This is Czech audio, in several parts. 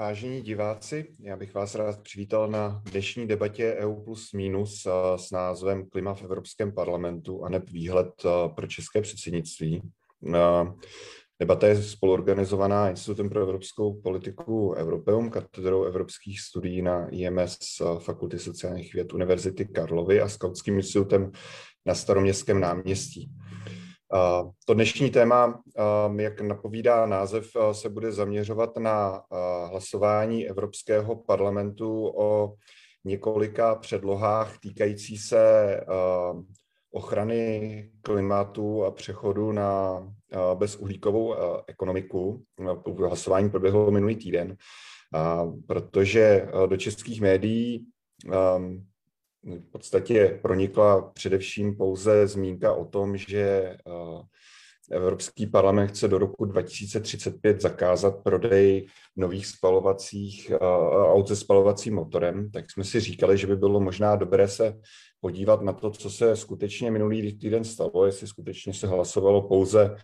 vážení diváci. Já bych vás rád přivítal na dnešní debatě EU plus minus eh, s názvem Klima v Evropském parlamentu a neb výhled eh, pro české předsednictví. Eh, debata je spoluorganizovaná Institutem pro evropskou politiku Europeum, katedrou evropských studií na IMS Fakulty sociálních věd Univerzity Karlovy a Skautským institutem na Staroměstském náměstí. To dnešní téma, jak napovídá název, se bude zaměřovat na hlasování Evropského parlamentu o několika předlohách týkající se ochrany klimatu a přechodu na bezuhlíkovou ekonomiku. Hlasování proběhlo minulý týden, protože do českých médií v podstatě pronikla především pouze zmínka o tom, že eh, Evropský parlament chce do roku 2035 zakázat prodej nových spalovacích uh, aut se spalovacím motorem, tak jsme si říkali, že by bylo možná dobré se podívat na to, co se skutečně minulý týden stalo, jestli skutečně se hlasovalo pouze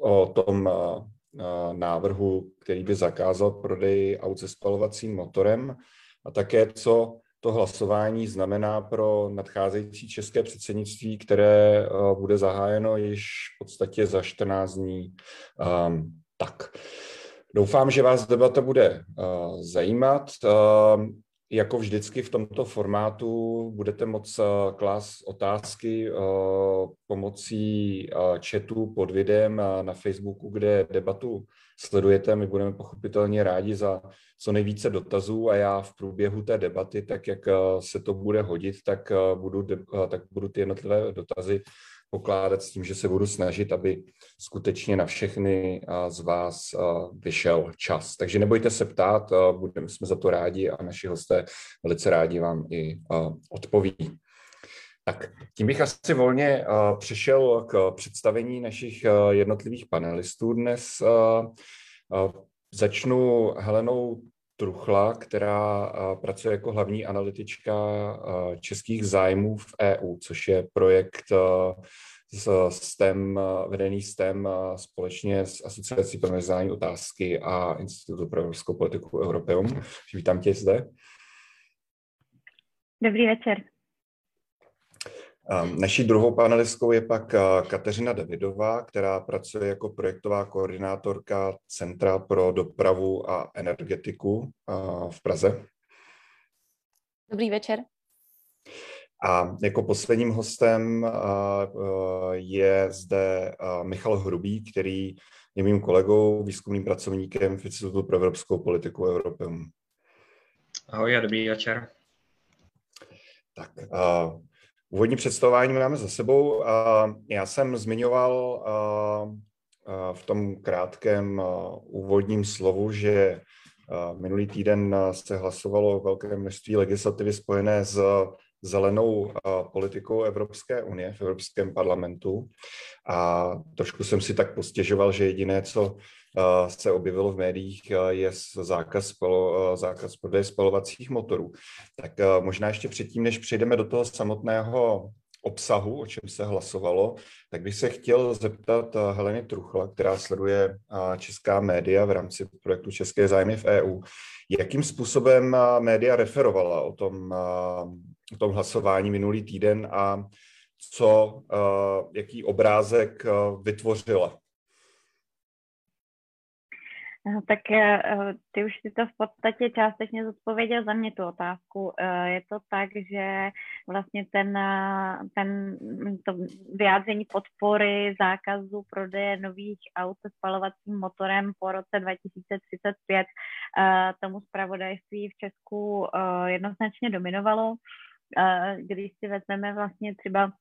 o tom uh, návrhu, který by zakázal prodej aut se spalovacím motorem. A také co to hlasování znamená pro nadcházející české předsednictví, které eh, bude zahájeno již v podstatě za 14 dní. Um, tak, doufám, že vás debata bude uh, zajímat. Uh, jako vždycky v tomto formátu budete moct klást otázky pomocí chatu pod videem na Facebooku, kde debatu sledujete. My budeme pochopitelně rádi za co nejvíce dotazů a já v průběhu té debaty, tak jak se to bude hodit, tak budu, tak budu ty jednotlivé dotazy pokládat s tím, že se budu snažit, aby skutečně na všechny z vás vyšel čas. Takže nebojte se ptát, budeme jsme za to rádi a naši hosté velice rádi vám i odpoví. Tak tím bych asi volně přešel k představení našich jednotlivých panelistů dnes. Začnu Helenou Truchla, která pracuje jako hlavní analytička českých zájmů v EU, což je projekt s STEM, vedený STEM společně s Asociací pro mezinárodní otázky a Institutu pro evropskou politiku Europeum. Vítám tě zde. Dobrý večer. Naší druhou panelistkou je pak Kateřina Davidová, která pracuje jako projektová koordinátorka Centra pro dopravu a energetiku v Praze. Dobrý večer. A jako posledním hostem je zde Michal Hrubý, který je mým kolegou, výzkumným pracovníkem v Institutu pro evropskou politiku Europeum. Ahoj a dobrý večer. Tak, Úvodní představování máme za sebou. Já jsem zmiňoval v tom krátkém úvodním slovu, že minulý týden se hlasovalo o velké množství legislativy spojené s zelenou politikou Evropské unie v Evropském parlamentu. A trošku jsem si tak postěžoval, že jediné, co se objevilo v médiích, je zákaz, spalo, zákaz prodeje spalovacích motorů. Tak možná ještě předtím, než přejdeme do toho samotného obsahu, o čem se hlasovalo, tak bych se chtěl zeptat Heleny Truchla, která sleduje česká média v rámci projektu České zájmy v EU, jakým způsobem média referovala o tom, o tom hlasování minulý týden a co, jaký obrázek vytvořila No, tak eh, ty už si to v podstatě částečně zodpověděl za mě tu otázku. Eh, je to tak, že vlastně ten, eh, ten to vyjádření podpory zákazu prodeje nových aut se spalovacím motorem po roce 2035 tomu zpravodajství v Česku jednoznačně dominovalo. Když si vezmeme vlastně třeba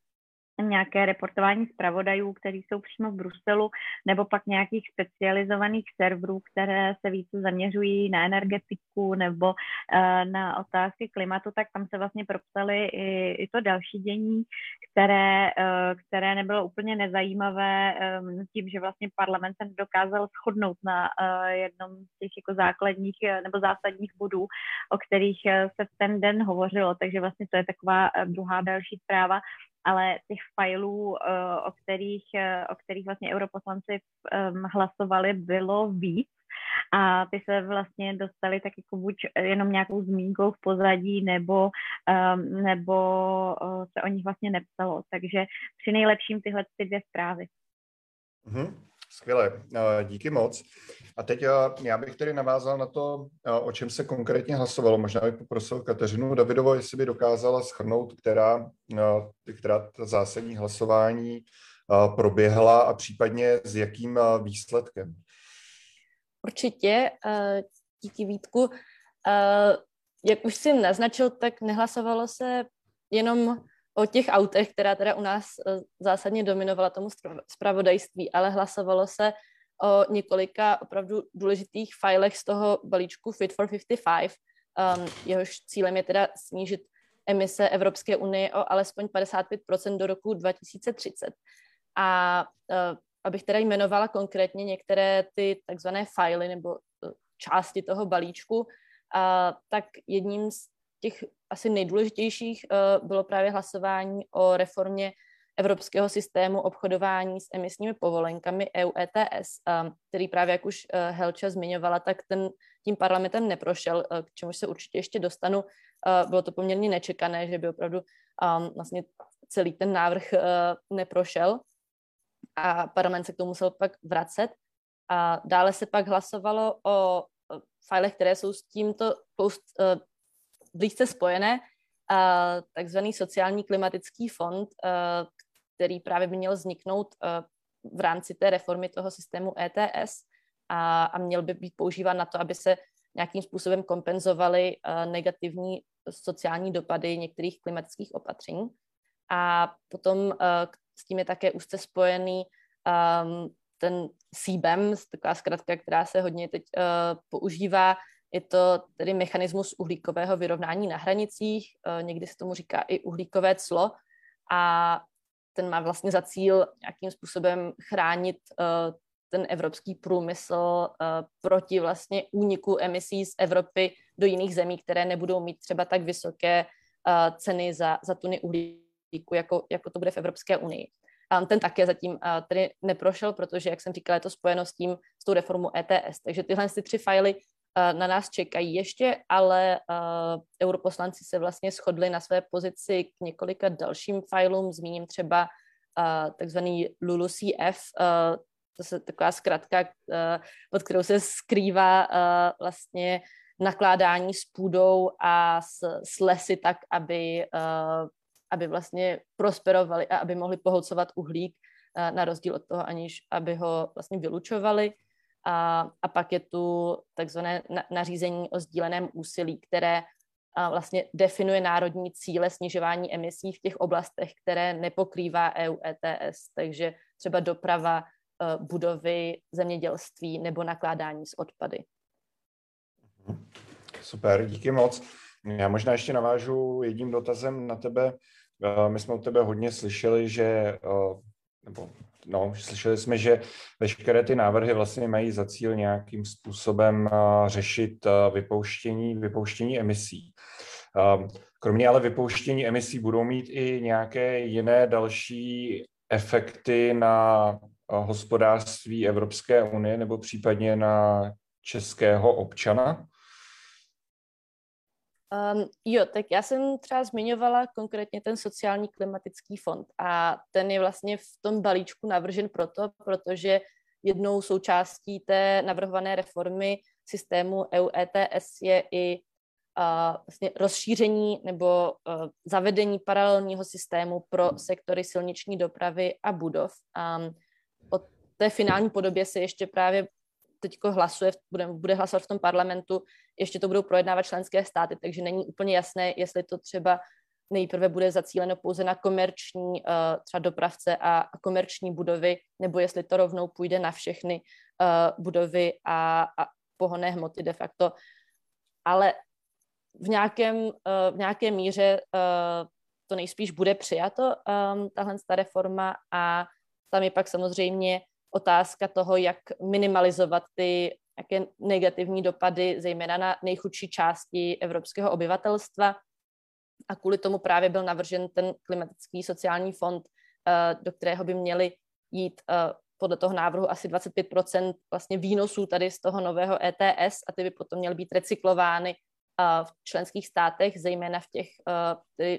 nějaké reportování zpravodajů, kteří jsou přímo v Bruselu, nebo pak nějakých specializovaných serverů, které se více zaměřují na energetiku nebo uh, na otázky klimatu, tak tam se vlastně propsaly i, i to další dění, které, uh, které nebylo úplně nezajímavé um, tím, že vlastně parlament se dokázal shodnout na jednom z těch jako základních nebo zásadních bodů, o kterých se v ten den hovořilo. Takže vlastně to je taková druhá další zpráva, ale těch filů, eh, o kterých, eh, o kterých vlastně europoslanci hlasovali, bylo víc. a ty se vlastně dostali tak jako buď jenom nějakou zmínkou v pozadí, nebo, um, nebo uh, se o nich vlastně nepsalo. Takže při nejlepším tyhle ty dvě zprávy. Mm-hmm. Skvěle, díky moc. A teď já bych tedy navázal na to, o čem se konkrétně hlasovalo. Možná bych poprosil Kateřinu Davidovo, jestli by dokázala schrnout, která, která ta zásadní hlasování proběhla a případně s jakým výsledkem. Určitě, díky Vítku. Jak už jsi naznačil, tak nehlasovalo se jenom o těch autech, která teda u nás e, zásadně dominovala tomu spravodajství, ale hlasovalo se o několika opravdu důležitých filech z toho balíčku Fit for 55, um, jehož cílem je teda snížit emise Evropské unie o alespoň 55% do roku 2030. A uh, abych teda jmenovala konkrétně některé ty takzvané fily nebo uh, části toho balíčku, uh, tak jedním z těch asi nejdůležitějších uh, bylo právě hlasování o reformě evropského systému obchodování s emisními povolenkami EU ETS, um, který právě, jak už uh, Helča zmiňovala, tak ten tím parlamentem neprošel, k čemuž se určitě ještě dostanu. Bylo to poměrně nečekané, že by opravdu vlastně celý ten návrh neprošel a parlament se k tomu musel pak vracet. A dále se pak hlasovalo o filech, které jsou s tímto post, blízce spojené, takzvaný sociální klimatický fond, který právě by měl vzniknout v rámci té reformy toho systému ETS a, a měl by být používán na to, aby se nějakým způsobem kompenzovaly negativní sociální dopady některých klimatických opatření. A potom s tím je také úzce spojený ten CBAM, taková zkratka, která se hodně teď používá, je to tedy mechanismus uhlíkového vyrovnání na hranicích, eh, někdy se tomu říká i uhlíkové clo a ten má vlastně za cíl nějakým způsobem chránit eh, ten evropský průmysl eh, proti vlastně úniku emisí z Evropy do jiných zemí, které nebudou mít třeba tak vysoké ceny za, za tuny uhlíku, jako, jako to bude v Evropské unii. Ten také zatím tedy neprošel, protože, jak jsem říkala, je to spojeno s tím, s tou reformou ETS. Takže tyhle ty tři fajly na nás čekají ještě, ale uh, europoslanci se vlastně shodli na své pozici k několika dalším filům, zmíním třeba uh, takzvaný LULUCF, to je taková zkratka, pod kterou se skrývá vlastně nakládání s půdou a s, s lesy tak, aby, aby vlastně prosperovali a aby mohli poholcovat uhlík, uh, na rozdíl od toho, aniž aby ho vlastně vylučovali. A, a pak je tu takzvané nařízení o sdíleném úsilí, které vlastně definuje národní cíle snižování emisí v těch oblastech, které nepokrývá EU ETS, takže třeba doprava, e, budovy, zemědělství nebo nakládání s odpady. Super, díky moc. Já možná ještě navážu jedním dotazem na tebe. E, my jsme od tebe hodně slyšeli, že e, nebo no, slyšeli jsme, že veškeré ty návrhy vlastně mají za cíl nějakým způsobem řešit vypouštění, vypouštění emisí. Kromě ale vypouštění emisí budou mít i nějaké jiné další efekty na hospodářství Evropské unie nebo případně na českého občana? Um, jo, tak já jsem třeba zmiňovala konkrétně ten sociální klimatický fond a ten je vlastně v tom balíčku navržen proto, protože jednou součástí té navrhované reformy systému EU ETS je i uh, vlastně rozšíření nebo uh, zavedení paralelního systému pro sektory silniční dopravy a budov. Um, o té finální podobě se ještě právě teď hlasuje, bude, bude hlasovat v tom parlamentu, ještě to budou projednávat členské státy, takže není úplně jasné, jestli to třeba nejprve bude zacíleno pouze na komerční uh, třeba dopravce a, komerční budovy, nebo jestli to rovnou půjde na všechny uh, budovy a, a pohonné hmoty de facto. Ale v nějakém, uh, v nějaké míře to nejspíš bude přijato, tahle ta reforma a tam je pak samozřejmě otázka toho, jak minimalizovat ty jaké negativní dopady, zejména na nejchudší části evropského obyvatelstva. A kvůli tomu právě byl navržen ten klimatický sociální fond, eh, do kterého by měly jít eh, podle toho návrhu asi 25% vlastně výnosů tady z toho nového ETS a ty by potom měly být recyklovány v členských státech, zejména v těch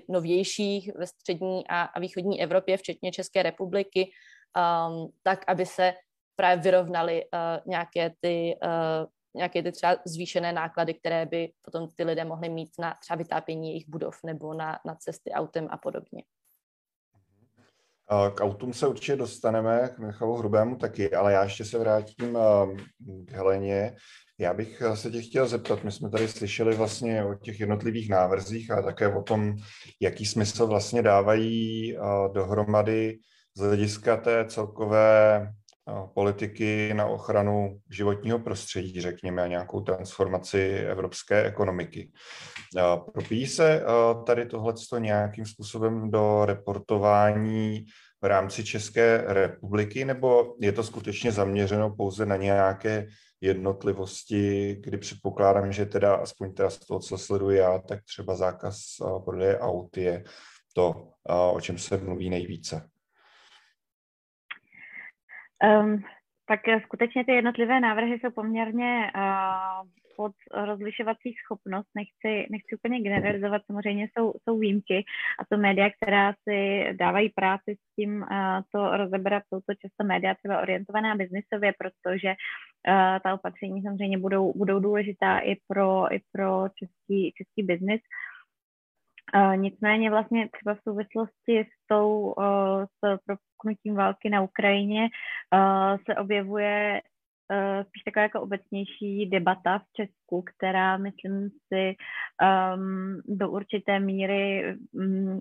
novějších ve střední a východní Evropě, včetně České republiky, um, tak, aby se právě vyrovnaly uh, nějaké ty uh, nějaké ty třeba zvýšené náklady, které by potom ty lidé mohli mít na třeba vytápění jejich budov nebo na, na cesty autem a podobně. K autům se určitě dostaneme, k Michalu Hrubému taky, ale já ještě se vrátím k Heleně. Já bych se tě chtěl zeptat, my jsme tady slyšeli vlastně o těch jednotlivých návrzích a také o tom, jaký smysl vlastně dávají dohromady z hlediska té celkové politiky na ochranu životního prostředí, řekněme, a nějakou transformaci evropské ekonomiky. Propíjí se tady tohleto nějakým způsobem do reportování v rámci České republiky, nebo je to skutečně zaměřeno pouze na nějaké jednotlivosti, kdy předpokládám, že teda aspoň teda z toho, co sleduji já, tak třeba zákaz prodeje aut je to, o čem se mluví nejvíce. Um, tak skutečně ty jednotlivé návrhy jsou poměrně uh, pod rozlišovací schopnost. Nechci, nechci úplně generalizovat, samozřejmě jsou, jsou výjimky a to média, která si dávají práci s tím uh, to rozebrat, jsou to často média třeba orientovaná biznisově, protože uh, ta opatření samozřejmě budou, budou důležitá i pro, i pro český, český biznis. Uh, nicméně vlastně třeba v souvislosti s tou uh, s vypuknutím války na Ukrajině uh, se objevuje spíš taková jako obecnější debata v Česku, která, myslím si, um, do určité míry um,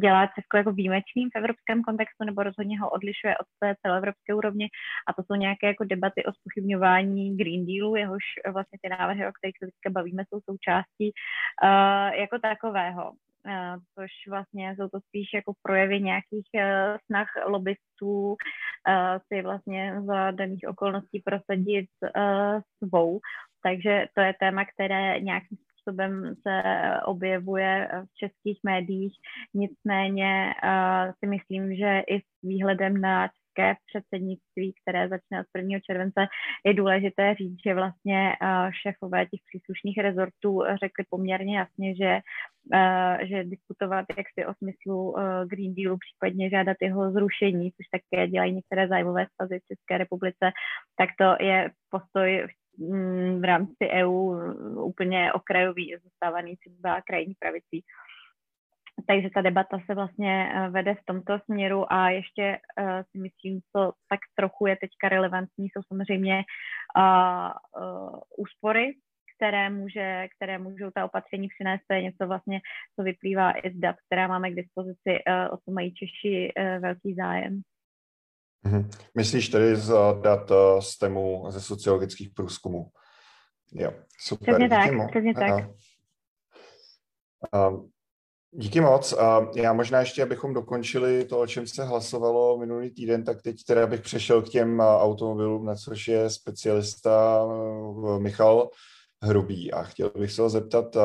dělá Česko jako výjimečným v evropském kontextu, nebo rozhodně ho odlišuje od té celoevropské úrovně. A to jsou nějaké jako debaty o spochybňování Green Dealu, jehož vlastně ty návrhy, o kterých se teďka bavíme, jsou součástí uh, jako takového. Eh, což vlastně jsou to spíš jako projevy nějakých eh, snah lobbystů eh, si vlastně za daných okolností prosadit svou. Takže to je téma, které nějakým způsobem se objevuje v českých médiích. Nicméně si myslím, že i s výhledem na české předsednictví, které začne od 1. července, je důležité říct, že vlastně eh, šéfové těch příslušných rezortů řekli poměrně jasně, že, eh, že diskutovat jaksi o smyslu eh, Green Dealu, případně žádat jeho zrušení, což také dělají některé zájmové svazy v České republice, tak to je postoj v rámci EU úplně okrajový, zůstávaný třeba krajní pravicí. Takže ta debata se vlastně eh, vede v tomto směru a ještě uh, si myslím, co tak trochu je teďka relevantní, jsou samozřejmě uh, uh, úspory, které, může, které můžou ta opatření přinést. To je něco vlastně, co vyplývá i z dat, která máme k dispozici, o co mají Češi velký zájem. Mm-hmm. Myslíš tedy z dat z tému ze sociologických průzkumů? Jo, super. Přesně tak, přesně tak. Um, Díky moc. Já možná ještě, abychom dokončili to, o čem se hlasovalo minulý týden, tak teď teda bych přešel k těm automobilům, na což je specialista Michal Hrubý. A chtěl bych se ho zeptat,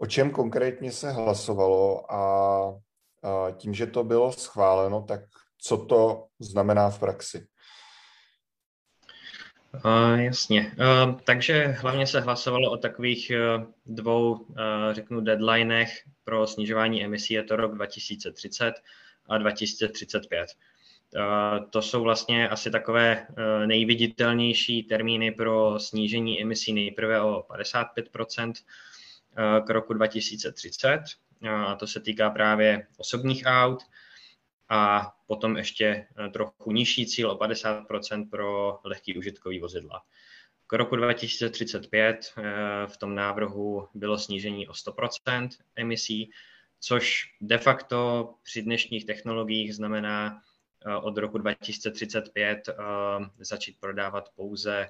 o čem konkrétně se hlasovalo a tím, že to bylo schváleno, tak co to znamená v praxi? Uh, jasně. Uh, takže hlavně se hlasovalo o takových uh, dvou, uh, řeknu, deadlinech pro snižování emisí. Je to rok 2030 a 2035. Uh, to jsou vlastně asi takové uh, nejviditelnější termíny pro snížení emisí nejprve o 55 uh, k roku 2030. A to se týká právě osobních aut, a potom ještě eh, trochu nižší cíl o 50 pro lehký užitkový vozidla. K roku 2035 eh, v tom návrhu bylo snížení o 100 emisí, což de facto při dnešních technologiích znamená eh, od roku 2035 začít prodávat pouze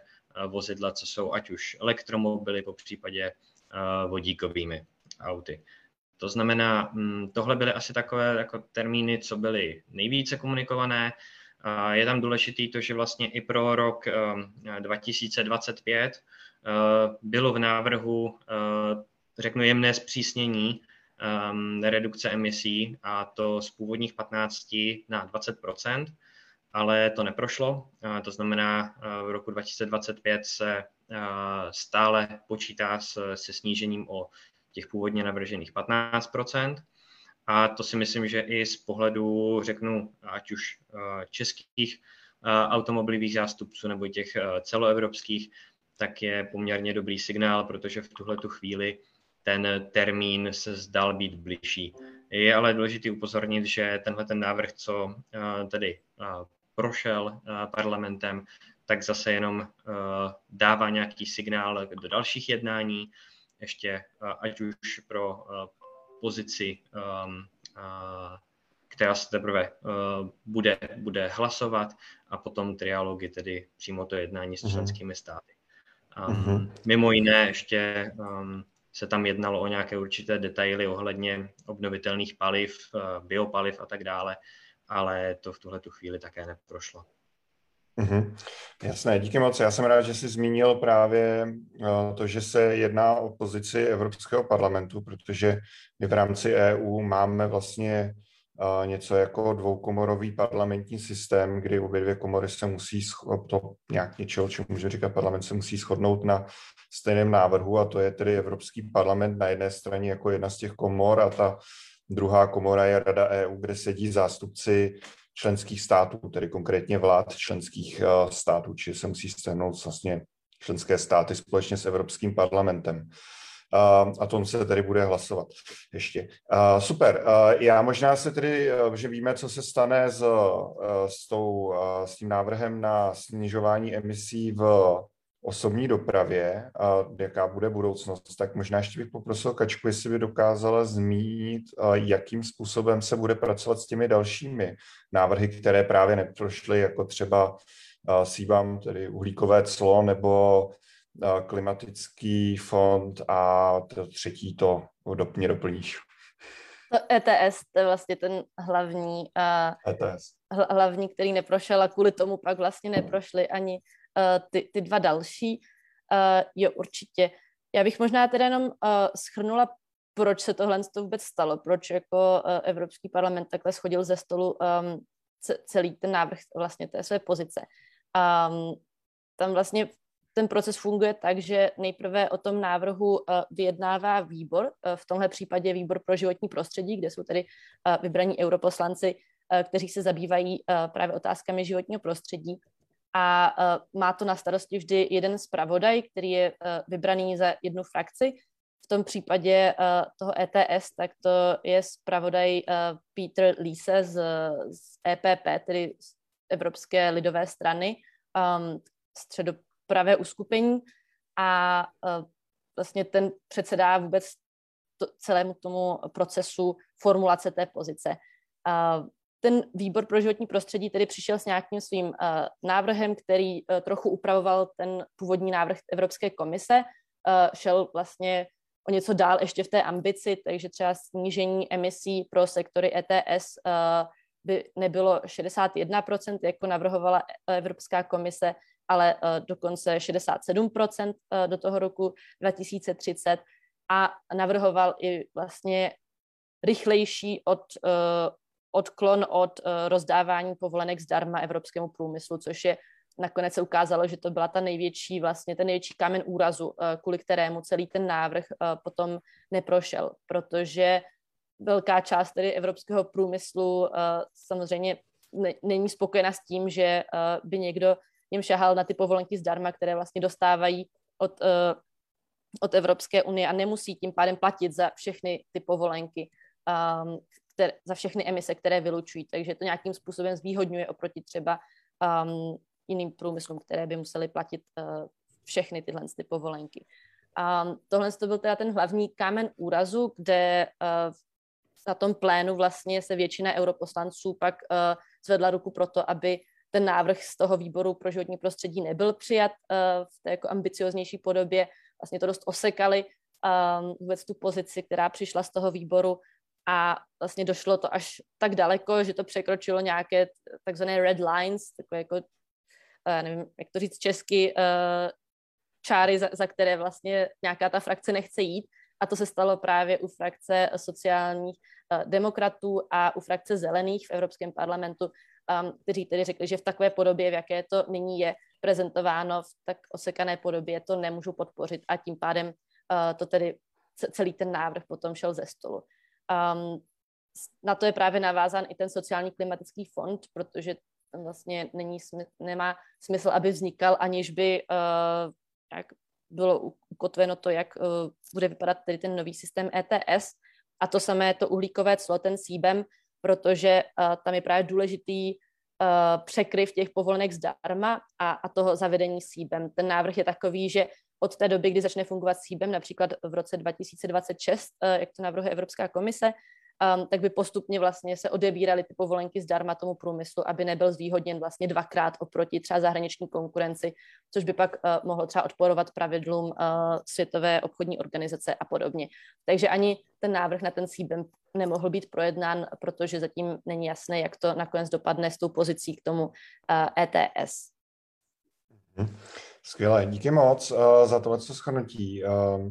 vozidla, co jsou ať už elektromobily, po případě vodíkovými auty. To znamená, mm, tohle byly asi takové jako termíny, co byly nejvíce komunikované. Je tam důležitý to, že vlastně i pro rok 2025 um, uh, bylo v návrhu, uh, řeknu, jemné zpřísnění um, redukce emisí a to z původních 15 na 20% ale to neprošlo. To znamená, v roku 2025 se stále počítá se snížením o těch původně navržených 15% a to si myslím, že i z pohledu, řeknu, ať už českých automobilových zástupců nebo těch celoevropských, tak je poměrně dobrý signál, protože v tuhle tu chvíli ten termín se zdal být bližší. Je ale důležité upozornit, že tenhle ten návrh, co tedy prošel parlamentem, tak zase jenom dává nějaký signál do dalších jednání, ještě ať už pro pozici, která se teprve bude, bude hlasovat a potom trialogy, tedy přímo to jednání s mhm. členskými státy. Mm-hmm. Mimo jiné ještě um, se tam jednalo o nějaké určité detaily ohledně obnovitelných paliv, biopaliv a tak dále, ale to v tuhle tu chvíli také neprošlo. Mm-hmm. Jasné, díky moc. Já jsem rád, že jsi zmínil právě uh, to, že se jedná o pozici Evropského parlamentu, protože my v rámci EU máme vlastně něco jako dvoukomorový parlamentní systém, kdy obě dvě komory se musí, to nějak něčeho, čemu může říkat parlament, se musí shodnout na stejném návrhu a to je tedy Evropský parlament na jedné straně jako jedna z těch komor a ta druhá komora je Rada EU, kde sedí zástupci členských států, tedy konkrétně vlád členských států, či se musí stehnout vlastně členské státy společně s Evropským parlamentem a tom se tedy bude hlasovat ještě. Super. Já možná se tedy, že víme, co se stane s, s, tou, s tím návrhem na snižování emisí v osobní dopravě, a jaká bude budoucnost, tak možná ještě bych poprosil Kačku, jestli by dokázala zmínit, jakým způsobem se bude pracovat s těmi dalšími návrhy, které právě neprošly, jako třeba síbám, tedy uhlíkové clo nebo klimatický fond a to třetí to mě doplníš. To ETS, to je vlastně ten hlavní, uh, ETS. hlavní, který neprošel a kvůli tomu pak vlastně neprošly ani ty, ty dva další. Uh, jo, určitě. Já bych možná teda jenom uh, schrnula, proč se tohle to vůbec stalo, proč jako Evropský parlament takhle schodil ze stolu um, celý ten návrh vlastně té své pozice. Um, tam vlastně ten proces funguje tak, že nejprve o tom návrhu eh, vyjednává výbor, eh, v tomhle případě výbor pro životní prostředí, kde jsou tedy eh, vybraní europoslanci, kteří se zabývají právě otázkami životního prostředí. A má to na starosti vždy jeden zpravodaj, který je vybraný za jednu frakci. V tom případě toho ETS, tak to je zpravodaj Peter Lise z, z EPP, tedy z Evropské lidové strany, um, středo, pravé uskupení a e, vlastně ten předsedá vůbec to, celému tomu procesu formulace té pozice. Ten výbor pro životní prostředí tedy přišel s nějakým svým e, návrhem, který e, trochu upravoval ten původní návrh Evropské komise, šel vlastně o něco dál ještě v té ambici, takže třeba snížení emisí pro sektory ETS by nebylo 61%, jako navrhovala Evropská komise, ale uh, dokonce 67% uh, eh, do toho roku 2030 a navrhoval i vlastně rychlejší od, uh, odklon od uh, rozdávání povolenek zdarma evropskému průmyslu, což je nakonec se ukázalo, že to byla ta největší, vlastně ten největší kámen úrazu, kvůli kterému celý ten návrh potom neprošel, protože velká část tedy evropského průmyslu samozřejmě není spokojena s tím, že by někdo jim šahal na ty povolenky zdarma, které vlastně dostávají od, od Evropské unie a nemusí tím pádem platit za všechny ty povolenky, um, které, za všechny emise, které vylučují. Takže to nějakým způsobem zvýhodňuje oproti třeba um, jiným průmyslům, které by museli platit uh, všechny tyhle ty povolenky. Um, tohle to byl teda ten hlavní kámen úrazu, kde uh, na tom plénu vlastně se většina europoslanců pak uh, zvedla ruku pro to, aby ten návrh z toho výboru pro životní prostředí nebyl přijat uh, v té jako ambicioznější podobě. Vlastně to dost osekali um, vůbec tu pozici, která přišla z toho výboru a vlastně došlo to až tak daleko, že to překročilo nějaké takzvané red lines, takové jako, uh, nevím, jak to říct česky, uh, čáry, za, za které vlastně nějaká ta frakce nechce jít. A to se stalo právě u frakce sociálních demokratů a u frakce zelených v Evropském parlamentu, um, kteří tedy řekli, že v takové podobě, v jaké to nyní je prezentováno, v tak osekané podobě to nemůžu podpořit a tím pádem to tedy celý ten návrh potom šel ze stolu. Um, na to je právě navázán i ten sociální klimatický fond, protože tam vlastně není, nemá smysl, aby vznikal, aniž by uh, jak bylo ukotveno to, jak uh, bude vypadat tedy ten nový systém ETS. A to samé to uhlíkové clo, ten síbem, protože uh, tam je právě důležitý uh, překryv těch povolenek zdarma a, a toho zavedení síbem. Ten návrh je takový, že od té doby, kdy začne fungovat síbem, například v roce 2026, uh, jak to navrhuje Evropská komise, um, tak by postupně vlastně se odebíraly ty povolenky zdarma tomu průmyslu, aby nebyl zvýhodněn vlastně dvakrát oproti třeba zahraniční konkurenci, což by pak uh, mohlo třeba odporovat pravidlům uh, Světové obchodní organizace a podobně. Takže ani ten návrh na ten CBAM nemohl být projednán, protože zatím není jasné, jak to nakonec dopadne s tou pozicí k tomu uh, ETS. Mhm. Skvěle, díky moc uh, za tohle shrnutí. Uh,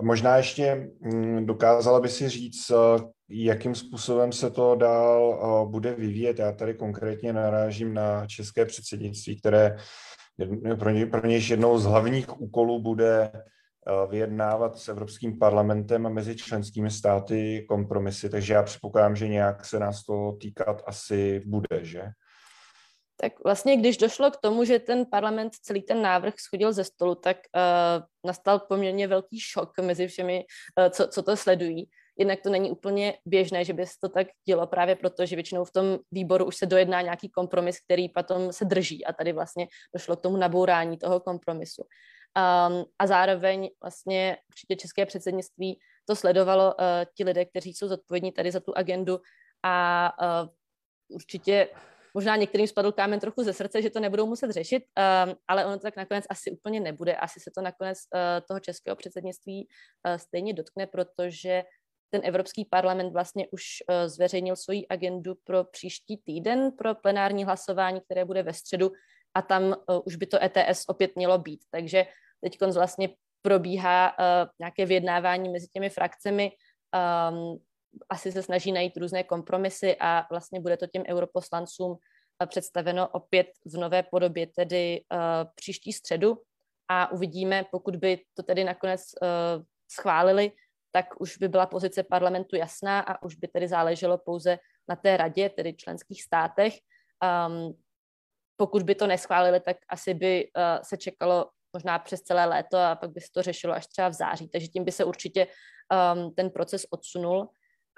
možná ještě um, dokázala by si říct, uh, jakým způsobem se to dál uh, bude vyvíjet. Já tady konkrétně narážím na české předsednictví, které pro, ně, pro něž jednou z hlavních úkolů bude vyjednávat s Evropským parlamentem a mezi členskými státy kompromisy, takže já předpokládám, že nějak se nás to týkat asi bude, že? Tak vlastně, když došlo k tomu, že ten parlament celý ten návrh schodil ze stolu, tak uh, nastal poměrně velký šok mezi všemi, uh, co, co to sledují. Jednak to není úplně běžné, že by se to tak dělo právě proto, že většinou v tom výboru už se dojedná nějaký kompromis, který potom se drží a tady vlastně došlo k tomu nabourání toho kompromisu. Um, a zároveň vlastně určitě české předsednictví to sledovalo uh, ti lidé, kteří jsou zodpovědní tady za tu agendu a uh, určitě možná některým spadl kámen trochu ze srdce, že to nebudou muset řešit, um, ale ono to tak nakonec asi úplně nebude. Asi se to nakonec uh, toho českého předsednictví uh, stejně dotkne, protože ten Evropský parlament vlastně už uh, zveřejnil svoji agendu pro příští týden pro plenární hlasování, které bude ve středu a tam uh, už by to ETS opět mělo být. Takže teď vlastně probíhá uh, nějaké vyjednávání mezi těmi frakcemi. Um, asi se snaží najít různé kompromisy a vlastně bude to těm europoslancům představeno opět v nové podobě, tedy uh, příští středu a uvidíme, pokud by to tedy nakonec uh, schválili, tak už by byla pozice parlamentu jasná a už by tedy záleželo pouze na té radě, tedy členských státech. Um, pokud by to neschválili, tak asi by uh, se čekalo možná přes celé léto a pak by se to řešilo až třeba v září. Takže tím by se určitě um, ten proces odsunul.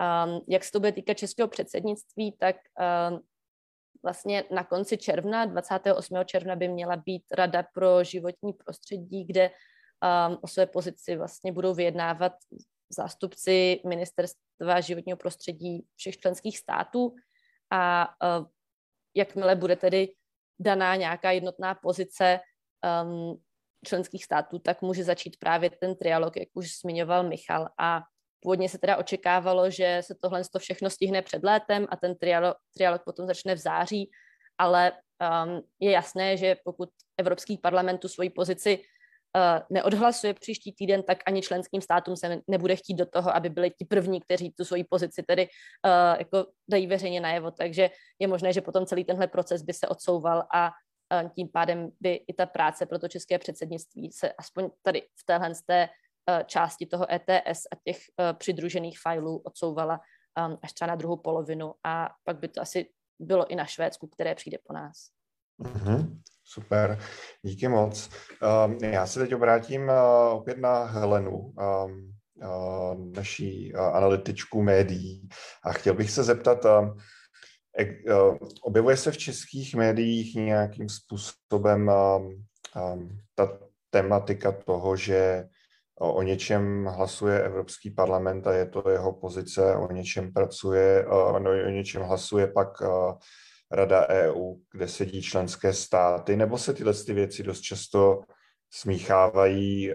Um, jak se to bude týkat českého předsednictví, tak um, vlastně na konci června, 28. června by měla být Rada pro životní prostředí, kde um, o své pozici vlastně budou vyjednávat zástupci ministerstva životního prostředí všech členských států a uh, jakmile bude tedy daná nějaká jednotná pozice um, členských států, tak může začít právě ten trialog, jak už zmiňoval Michal. A původně se teda očekávalo, že se tohle to všechno stihne před létem a ten trialog, trialog potom začne v září, ale um, je jasné, že pokud Evropský parlament tu svoji pozici uh, neodhlasuje příští týden, tak ani členským státům se nebude chtít do toho, aby byli ti první, kteří tu svoji pozici tedy uh, jako dají veřejně najevo. Takže je možné, že potom celý tenhle proces by se odsouval a uh, tím pádem by i ta práce pro to české předsednictví se aspoň tady v téhle z té části toho ETS a těch uh, přidružených filů odsouvala um, až třeba na druhou polovinu a pak by to asi bylo i na Švédsku, které přijde po nás. Mm-hmm. Super, díky moc. Um, já se teď obrátím uh, opět na Helenu, um, uh, naší uh, analytičku médií a chtěl bych se zeptat, uh, objevuje se v českých médiích nějakým způsobem um, ta tematika toho, že o něčem hlasuje Evropský parlament a je to jeho pozice, o něčem pracuje, no, o něčem hlasuje pak Rada EU, kde sedí členské státy, nebo se tyhle ty věci dost často smíchávají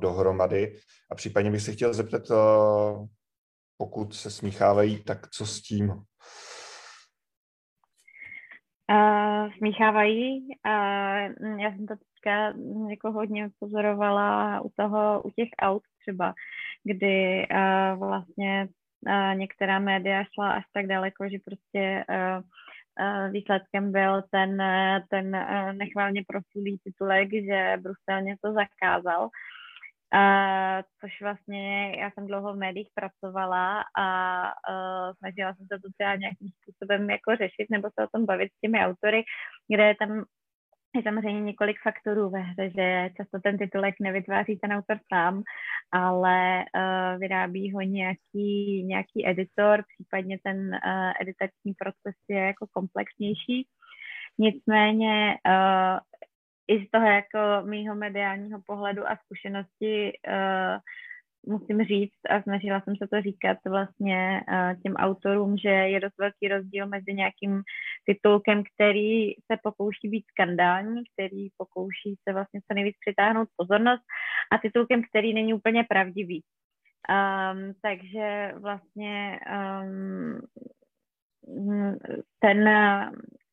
dohromady. A případně bych se chtěl zeptat, pokud se smíchávají, tak co s tím? Uh, smíchávají. Uh, já jsem to teďka jako hodně pozorovala u toho, u těch aut třeba, kdy uh, vlastně uh, některá média šla až tak daleko, že prostě uh, výsledkem byl ten, ten nechválně proslulý titulek, že Brusel něco zakázal. Uh, což vlastně já jsem dlouho v médiích pracovala a uh, snažila jsem se to třeba nějakým způsobem jako řešit nebo se o tom bavit s těmi autory, kde je tam je samozřejmě několik faktorů ve hře, že často ten titulek nevytváří ten autor sám, ale uh, vyrábí ho nějaký, nějaký editor, případně ten uh, editační proces je jako komplexnější. Nicméně i z toho jako mýho mediálního pohledu a zkušenosti uh, musím říct a snažila jsem se to říkat vlastně uh, těm autorům, že je dost velký rozdíl mezi nějakým titulkem, který se pokouší být skandální, který pokouší se vlastně co nejvíc přitáhnout pozornost a titulkem, který není úplně pravdivý. Um, takže vlastně um, ten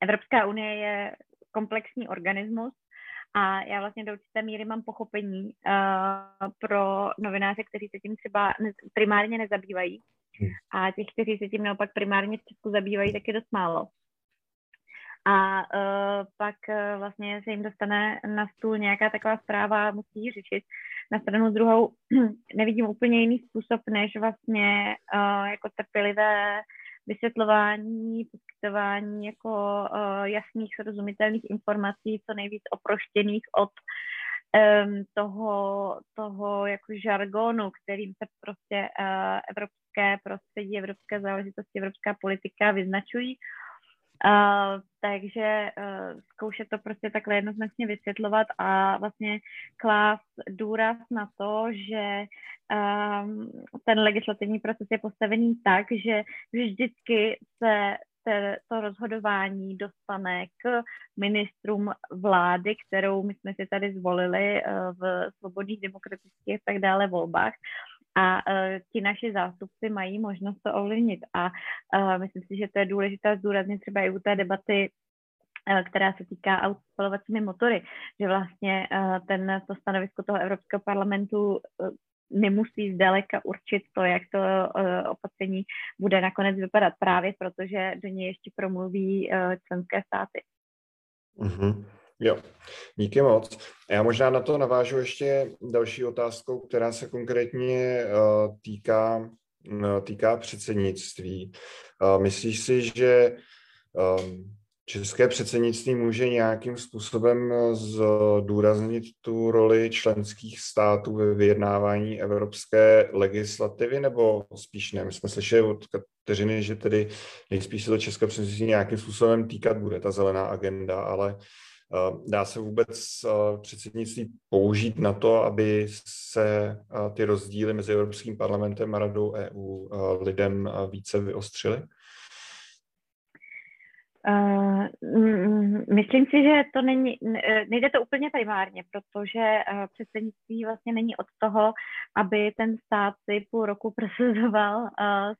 Evropská unie je komplexní organismus a já vlastně do určité míry mám pochopení uh, pro novináře, kteří se tím třeba ne, primárně nezabývají. Hmm. A těch, kteří se tím naopak primárně v Česku zabývají, tak je dost málo. A uh, pak uh, vlastně se jim dostane na stůl nějaká taková zpráva, musí ji řešit. Na stranu druhou nevidím úplně jiný způsob, než vlastně uh, jako trpělivé vysvětlování, poskytování jako uh, jasných, srozumitelných informací, co nejvíc oproštěných od um, toho, toho jako žargonu, kterým se prostě uh, evropské prostředí, evropské záležitosti, evropská politika vyznačují. Uh, takže uh, zkoušet to prostě takhle jednoznačně vysvětlovat a vlastně klást důraz na to, že um, ten legislativní proces je postavený tak, že vždycky se te, to rozhodování dostane k ministrům vlády, kterou my jsme si tady zvolili uh, v svobodných demokratických a tak dále volbách a uh, ti naši zástupci mají možnost to ovlivnit. A uh, myslím si, že to je důležité zdůraznit třeba i u té debaty která se týká aut spalovacími motory, že vlastně ten, to stanovisko toho Evropského parlamentu nemusí zdaleka určit to, jak to uh, opatření bude nakonec vypadat, právě protože do něj ještě promluví uh, členské státy. Mm-hmm. Jo, díky moc. Já možná na to navážu ještě další otázkou, která se konkrétně uh, týká, týká předsednictví. Myslíš si, že České předsednictví může nějakým způsobem zdůraznit tu roli členských států ve vyjednávání evropské legislativy, nebo spíš ne? My jsme slyšeli od Kateřiny, že tedy nejspíš se to České předsednictví nějakým způsobem týkat bude, ta zelená agenda, ale Dá se vůbec předsednictví použít na to, aby se ty rozdíly mezi Evropským parlamentem a Radou EU lidem více vyostřily? Uh, myslím si, že to není, nejde to úplně primárně, protože uh, předsednictví vlastně není od toho, aby ten stát si půl roku prosazoval uh,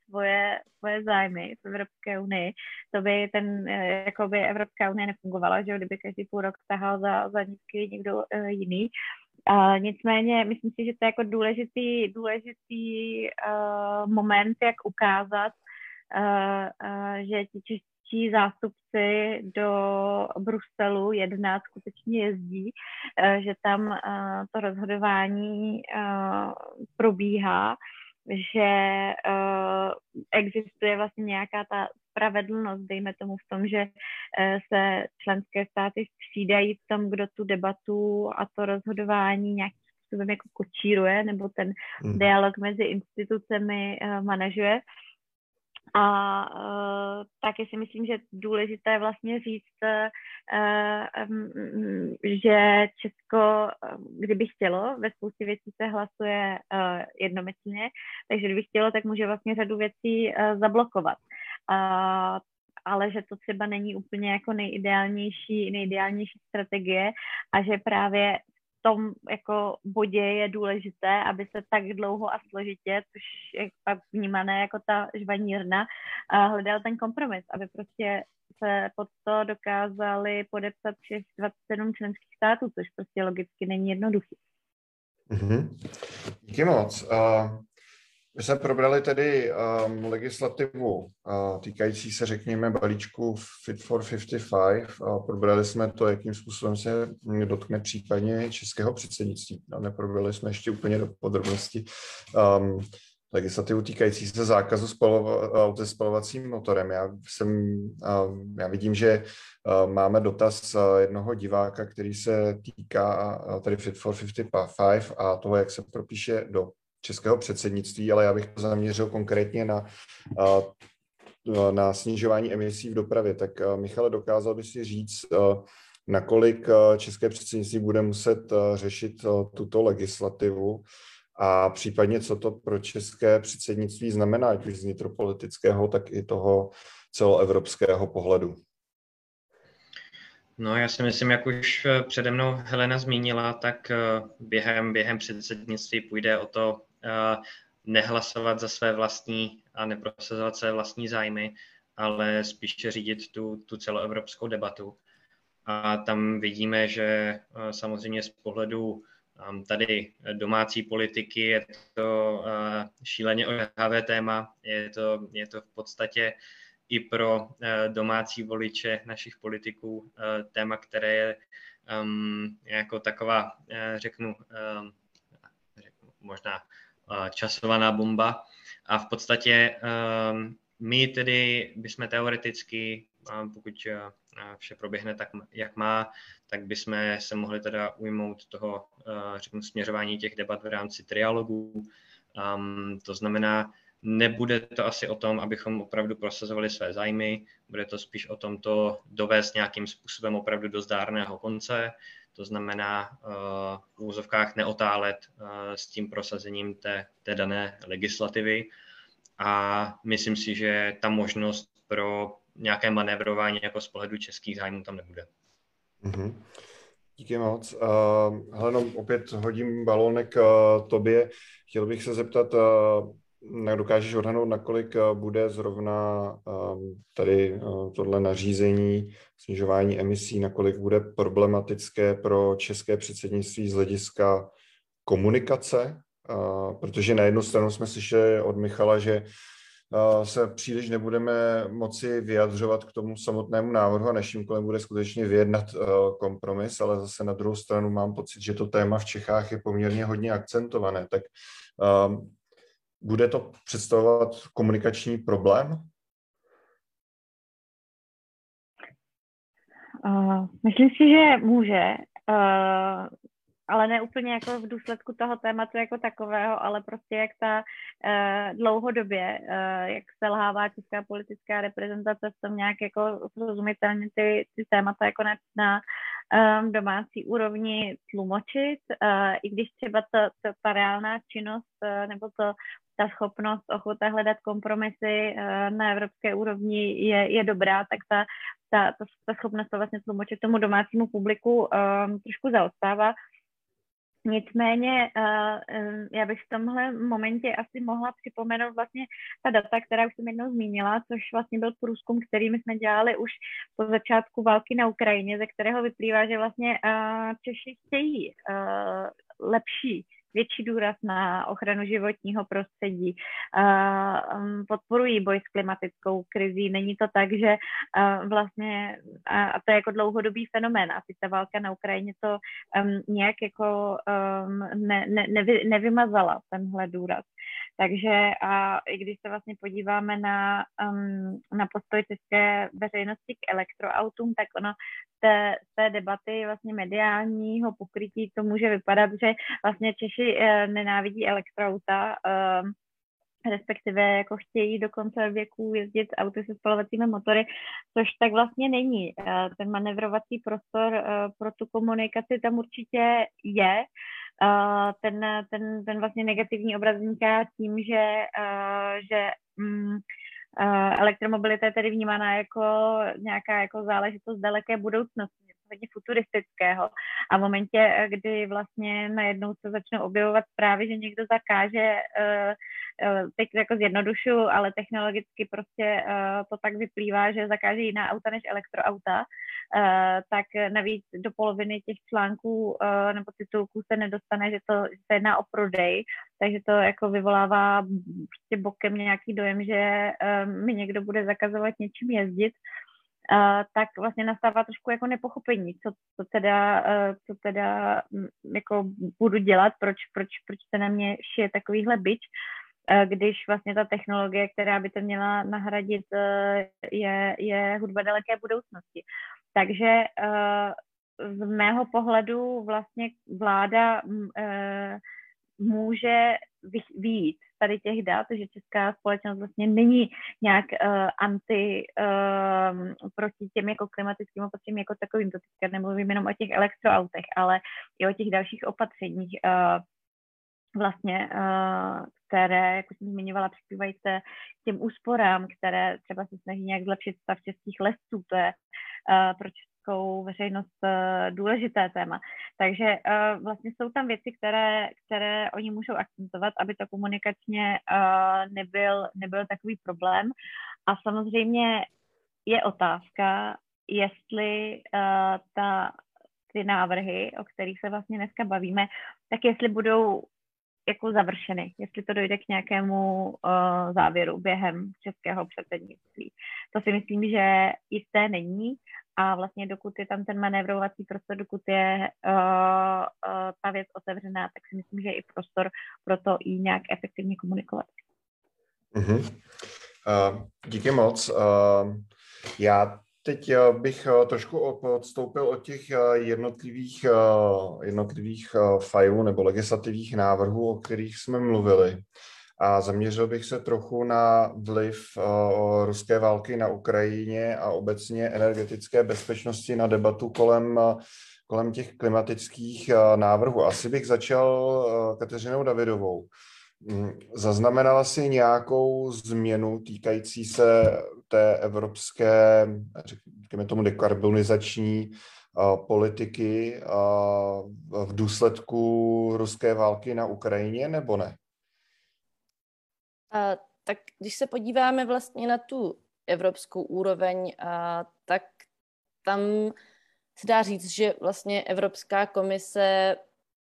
svoje, svoje zájmy v Evropské unii. To by ten, jako by Evropská unie nefungovala, že kdyby každý půl rok tahal za, za nízky někdo jiný. Uh, nicméně myslím si, že to je jako důležitý, důležitý uh, moment, jak ukázat, uh, uh, že ti čeští zástupci do Bruselu jednat skutečně jezdí, eh, že tam eh, to rozhodování eh, probíhá, že existuje vlastně nějaká ta spravedlnost, dejme tomu v tom, že se členské státy střídají v tom, kdo tu debatu a to rozhodování nějakým způsobem jako kočíruje, nebo ten hmm. dialog mezi institucemi manažuje. A uh, taky si myslím, že důležité vlastně říct, uh, um, že Česko, kdyby chtělo, ve spoustě věcí se hlasuje uh, jednomyslně, takže kdyby chtělo, tak může vlastně řadu věcí uh, zablokovat. Uh, ale že to třeba není úplně jako nejideálnější, nejideálnější strategie a že právě tom jako bodě je důležité, aby se tak dlouho a složitě, což je pak vnímané jako ta žvanírna, hledal ten kompromis, aby prostě se pod to dokázali podepsat všech 27 členských států, což prostě logicky není jednoduché. Mm-hmm. Díky moc. Uh, My jsme probrali tedy um, legislativu uh, týkající se, řekněme, balíčku Fit for 55. Uh, probrali jsme to, jakým způsobem se dotkne případně českého předsednictví. A neprobrali jsme ještě úplně do podrobnosti um, legislativu týkající se zákazu spalova, se spalovacím motorem. Já, jsem, uh, já vidím, že uh, máme dotaz uh, jednoho diváka, který se týká uh, tady Fit for 55 a toho, jak se propíše do českého předsednictví, ale já bych to zaměřil konkrétně na, na snižování emisí v dopravě. Tak Michale, dokázal by si říct, nakolik české předsednictví bude muset řešit tuto legislativu a případně co to pro české předsednictví znamená, ať už z vnitropolitického, tak i toho celoevropského pohledu. No, já si myslím, jak už přede mnou Helena zmínila, tak během, během předsednictví půjde o to nehlasovat za své vlastní a neprosazovat své vlastní zájmy, ale spíše řídit tu, tu celoevropskou debatu. A tam vidíme, že samozřejmě z pohledu tady domácí politiky je to šíleně ožahavé téma. Je to, je to v podstatě i pro domácí voliče našich politiků téma, které je um, jako taková, um, řeknu možná časovaná bomba. A v podstatě ehm, my tedy bychom teoreticky, pokud vše proběhne tak, jak má, tak bychom se mohli teda ujmout toho, řeknu, směřování těch debat v rámci trialogů. Um, to znamená, nebude to asi o tom, abychom opravdu prosazovali své zájmy, bude to spíš o tom to dovést nějakým způsobem opravdu do zdárného konce, to znamená uh, v úzovkách neotálet uh, s tím prosazením té, té dané legislativy a myslím si, že ta možnost pro nějaké manévrování jako z pohledu českých zájmů tam nebude. Mm-hmm. Díky moc. Uh, Heleno, opět hodím balónek uh, tobě. Chtěl bych se zeptat, uh, dokážeš odhadnout, nakolik eh, bude zrovna ehm, tady eh, tohle nařízení snižování emisí, nakolik bude problematické pro české předsednictví z hlediska komunikace, eh, protože na jednu stranu jsme slyšeli od Michala, že se příliš nebudeme moci vyjadřovat k tomu samotnému návrhu a naším kolem bude skutečně vyjednat kompromis, ale zase na druhou stranu mám pocit, že to téma v Čechách je poměrně hodně akcentované. Tak ehm, bude to představovat komunikační problém? Uh, myslím si, že může, uh, ale ne úplně jako v důsledku toho tématu jako takového, ale prostě jak ta uh, dlouhodobě, uh, jak selhává česká politická reprezentace v tom nějak jako srozumitelně ty, ty témata jako na, na um, domácí úrovni tlumočit, uh, i když třeba ta, ta, ta reálná činnost uh, nebo to ta schopnost, ochota hledat kompromisy uh, na evropské úrovni je, je dobrá, tak ta, ta, ta, ta schopnost to vlastně tlumočit tomu domácímu publiku um, trošku zaostává. Nicméně uh, já bych v tomhle momentě asi mohla připomenout vlastně ta data, která už jsem jednou zmínila, což vlastně byl průzkum, který my jsme dělali už po začátku války na Ukrajině, ze kterého vyplývá, že vlastně uh, Češi chtějí uh, lepší větší důraz na ochranu životního prostředí, um, podporují boj s klimatickou krizí. Není to tak, že vlastně, a to je jako dlouhodobý fenomén, asi ta válka na Ukrajině to nějak jako ne, ne, nevy, nevymazala tenhle důraz. Takže a i když se vlastně podíváme na, um, na postoj české veřejnosti k elektroautům, tak ono z té, té debaty vlastně mediálního pokrytí to může vypadat, že vlastně Češi uh, nenávidí elektroauta, uh, respektive jako chtějí do konce věku jezdit auty se spalovacími motory, což tak vlastně není. Uh, ten manevrovací prostor uh, pro tu komunikaci tam určitě je, ten, ten, ten vlastně negativní obraz vzniká tím, že, že mm, elektromobilita je tedy vnímána jako nějaká jako záležitost daleké budoucnosti, hodně futuristického. A v momentě, kdy vlastně najednou se začnou objevovat zprávy, že někdo zakáže uh, teď jako zjednodušu, ale technologicky prostě to tak vyplývá, že zakáže jiná auta než elektroauta, tak navíc do poloviny těch článků nebo titulků se nedostane, že to, že se jedná o prodej, takže to jako vyvolává prostě bokem nějaký dojem, že mi někdo bude zakazovat něčím jezdit, tak vlastně nastává trošku jako nepochopení, co, co teda, uh, co teda jako budu dělat, proč, proč, proč se na mě šije takovýhle byč, uh, když vlastně ta technologie, která by to měla nahradit, je, je hudba daleké budoucnosti. Takže z mého pohledu vlastně vláda může vyjít tady těch dat, že česká společnost vlastně není nějak uh, anti uh, proti těm jako klimatickým opatřením jako takovým, to teďka nemluvím jenom o těch elektroautech, ale i o těch dalších opatřeních uh, vlastně, uh, které, jako jsem zmiňovala, přispívají k těm úsporám, které třeba se snaží nějak zlepšit stav českých lesů, to je uh, pro českou veřejnost uh, důležité téma. Takže uh, vlastně jsou tam věci, které, které oni můžou akcentovat, aby to komunikačně uh, nebyl, nebyl takový problém. A samozřejmě je otázka, jestli ta, ty návrhy, o kterých se vlastně dneska bavíme, tak jestli budou jako završeny, jestli to dojde k nějakému uh, závěru během českého předsednictví. To si myslím, že jisté není a vlastně dokud je tam ten manévrovací prostor, dokud je uh, uh, ta věc otevřená, tak si myslím, že je i prostor pro to i nějak efektivně komunikovat. Uh-huh. Uh, díky moc. Uh, já Teď bych trošku odstoupil od těch jednotlivých, jednotlivých fajlů nebo legislativních návrhů, o kterých jsme mluvili. A zaměřil bych se trochu na vliv ruské války na Ukrajině a obecně energetické bezpečnosti na debatu kolem, kolem těch klimatických návrhů. Asi bych začal Kateřinou Davidovou. Mm, zaznamenala si nějakou změnu týkající se té evropské, řekněme tomu, dekarbonizační politiky v důsledku ruské války na Ukrajině, nebo ne? A, tak když se podíváme vlastně na tu evropskou úroveň, a, tak tam se dá říct, že vlastně Evropská komise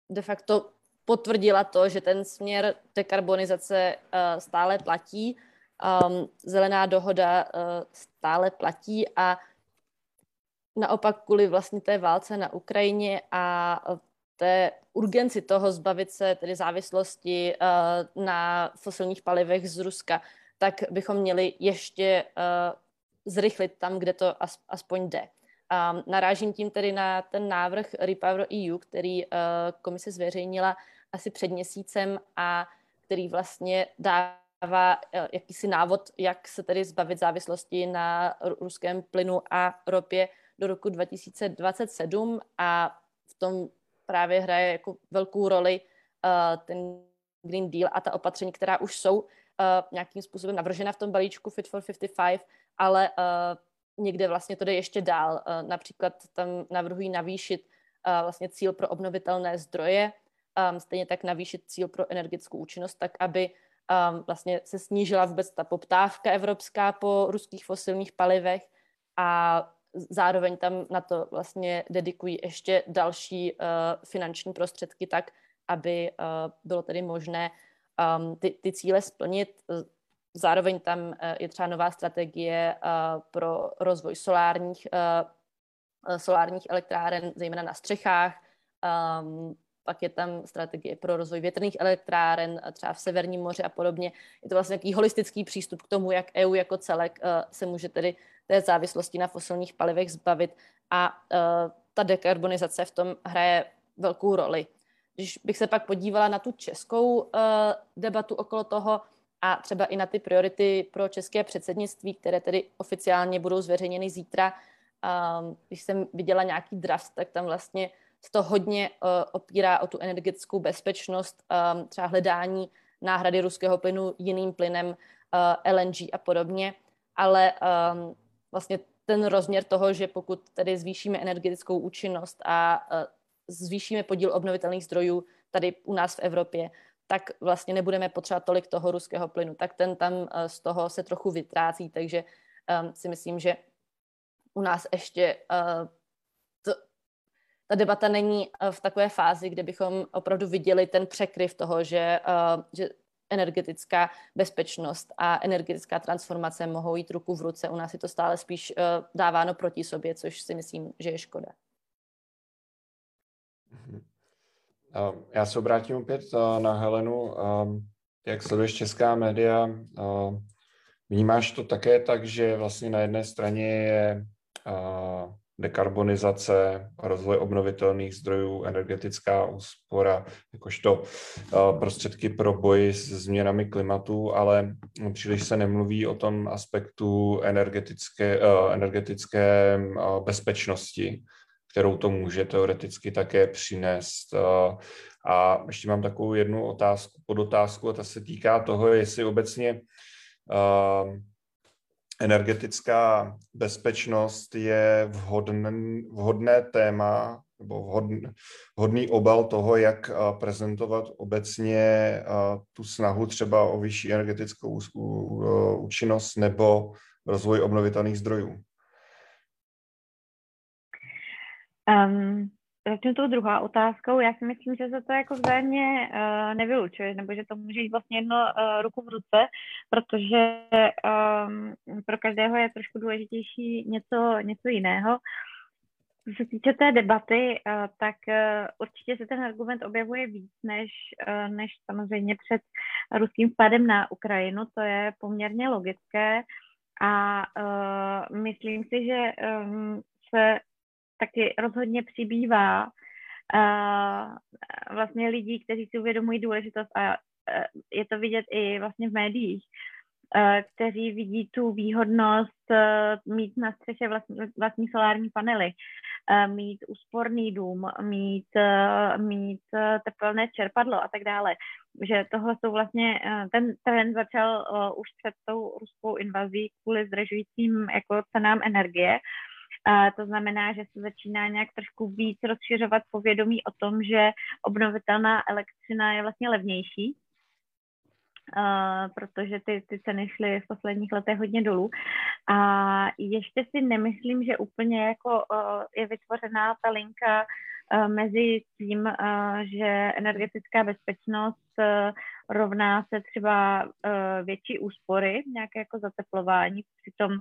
de facto potvrdila to, že ten směr dekarbonizace uh, stále platí, um, zelená dohoda uh, stále platí a naopak kvůli vlastně té válce na Ukrajině a té urgenci toho zbavit se tedy závislosti uh, na fosilních palivech z Ruska, tak bychom měli ještě uh, zrychlit tam, kde to as, aspoň jde. Um, narážím tím tedy na ten návrh Repower EU, který uh, komise zveřejnila asi před měsícem a který vlastně dává uh, jakýsi návod, jak se tedy zbavit závislosti na ruském plynu a ropě do roku 2027 a v tom právě hraje jako velkou roli uh, ten Green Deal a ta opatření, která už jsou uh, nějakým způsobem navržena v tom balíčku Fit for 55, ale uh, někde vlastně to jde ještě dál. Uh, například tam navrhují navýšit uh, vlastně cíl pro obnovitelné zdroje, um, stejně tak navýšit cíl pro energetickou účinnost, tak aby um, vlastně se snížila vůbec ta poptávka evropská po ruských fosilních palivech a zároveň tam na to vlastně dedikují ještě další uh, finanční prostředky tak, aby uh, bylo tedy možné um, ty, ty cíle splnit. Zároveň tam uh, je třeba nová strategie uh, pro rozvoj solárních, uh, solárních elektráren, zejména na střechách. Um, pak je tam strategie pro rozvoj větrných elektráren, třeba v Severním moři a podobně. Je to vlastně nějaký holistický přístup k tomu, jak EU jako celek se může tedy té závislosti na fosilních palivech zbavit a uh, ta dekarbonizace v tom hraje velkou roli. Když bych se pak podívala na tu českou uh, debatu okolo toho a třeba i na ty priority pro české předsednictví, které tedy oficiálně budou zveřejněny zítra, um, když jsem viděla nějaký draft, tak tam vlastně se to hodně uh, opírá o tu energetickou bezpečnost, um, třeba hledání náhrady ruského plynu jiným plynem, uh, LNG a podobně, ale um, vlastně ten rozměr toho, že pokud tedy zvýšíme energetickou účinnost a zvýšíme podíl obnovitelných zdrojů tady u nás v Evropě, tak vlastně nebudeme potřebovat tolik toho ruského plynu. Tak ten tam z toho se trochu vytrácí, takže um, si myslím, že u nás ještě uh, to, ta debata není v takové fázi, kde bychom opravdu viděli ten překryv toho, že, uh, že energetická bezpečnost a energetická transformace mohou jít ruku v ruce. U nás je to stále spíš uh, dáváno proti sobě, což si myslím, že je škoda. Mhm. Já se obrátím opět na Helenu. Jak sleduješ česká média, vnímáš to také tak, že vlastně na jedné straně je dekarbonizace, rozvoj obnovitelných zdrojů, energetická úspora, jakožto prostředky pro boj s změnami klimatu, ale příliš se nemluví o tom aspektu energetické, energetické bezpečnosti, kterou to může teoreticky také přinést. A ještě mám takovou jednu otázku, podotázku, a ta se týká toho, jestli obecně energetická bezpečnost je vhodný, vhodné téma nebo vhodný, vhodný obal toho, jak prezentovat obecně tu snahu třeba o vyšší energetickou účinnost nebo rozvoj obnovitelných zdrojů. Um, začnu tou druhá otázkou. Já si myslím, že se to jako vzájemně uh, nevylučuje, nebo že to může jít vlastně jedno uh, ruku v ruce, protože um, pro každého je trošku důležitější něco, něco jiného. Co se týče té debaty, uh, tak uh, určitě se ten argument objevuje víc než, uh, než samozřejmě před ruským vpádem na Ukrajinu. To je poměrně logické a uh, myslím si, že um, se taky rozhodně přibývá uh, vlastně lidí, kteří si uvědomují důležitost a je to vidět i vlastně v médiích, kteří vidí tu výhodnost mít na střeše vlastní, vlastní solární panely, mít úsporný dům, mít, mít teplné čerpadlo a tak dále. Že tohle jsou vlastně, ten trend začal už před tou ruskou invazí kvůli zdražujícím jako cenám energie. Uh, a to znamená, že se začíná nějak trošku víc rozšiřovat povědomí o tom, že obnovitelná elektřina je vlastně levnější, Uh, protože ty, ty ceny šly v posledních letech hodně dolů. A ještě si nemyslím, že úplně jako uh, je vytvořená ta linka uh, mezi tím, že energetická bezpečnost rovná se třeba větší úspory, nějaké jako zateplování. Přitom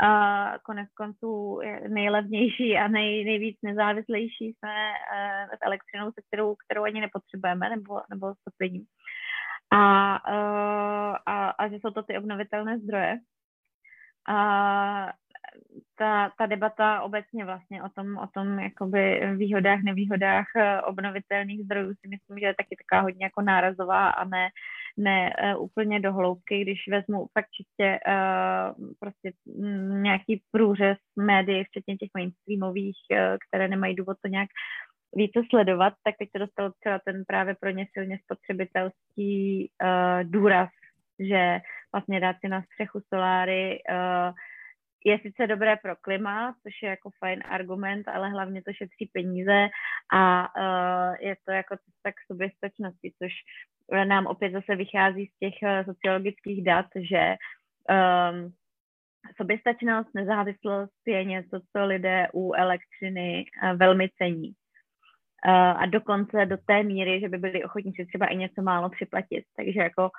a konec konců nejlevnější a nej, nejvíc nezávislejší jsme uh, s elektřinou, se kterou, kterou ani nepotřebujeme, nebo, nebo s topením. A, uh, a, a že jsou to ty obnovitelné zdroje. A ta, ta debata obecně vlastně o tom, o tom jakoby výhodách, nevýhodách eh, obnovitelných zdrojů si myslím, že je taky taková hodně jako nárazová a ne, ne uh, úplně do hloubky, když vezmu fakt čistě uh, prostě nějaký průřez médií, včetně těch mainstreamových, které nemají důvod to nějak více sledovat, tak teď se dostal třeba ten právě pro ně silně spotřebitelský uh, důraz, že vlastně dát si na střechu soláry uh, je sice dobré pro klima, což je jako fajn argument, ale hlavně to šetří peníze a uh, je to jako tak soběstačnosti, což nám opět zase vychází z těch uh, sociologických dat, že um, soběstačnost, nezávislost je něco, co lidé u elektřiny uh, velmi cení. Uh, a dokonce do té míry, že by byli ochotní si třeba i něco málo připlatit. Takže jako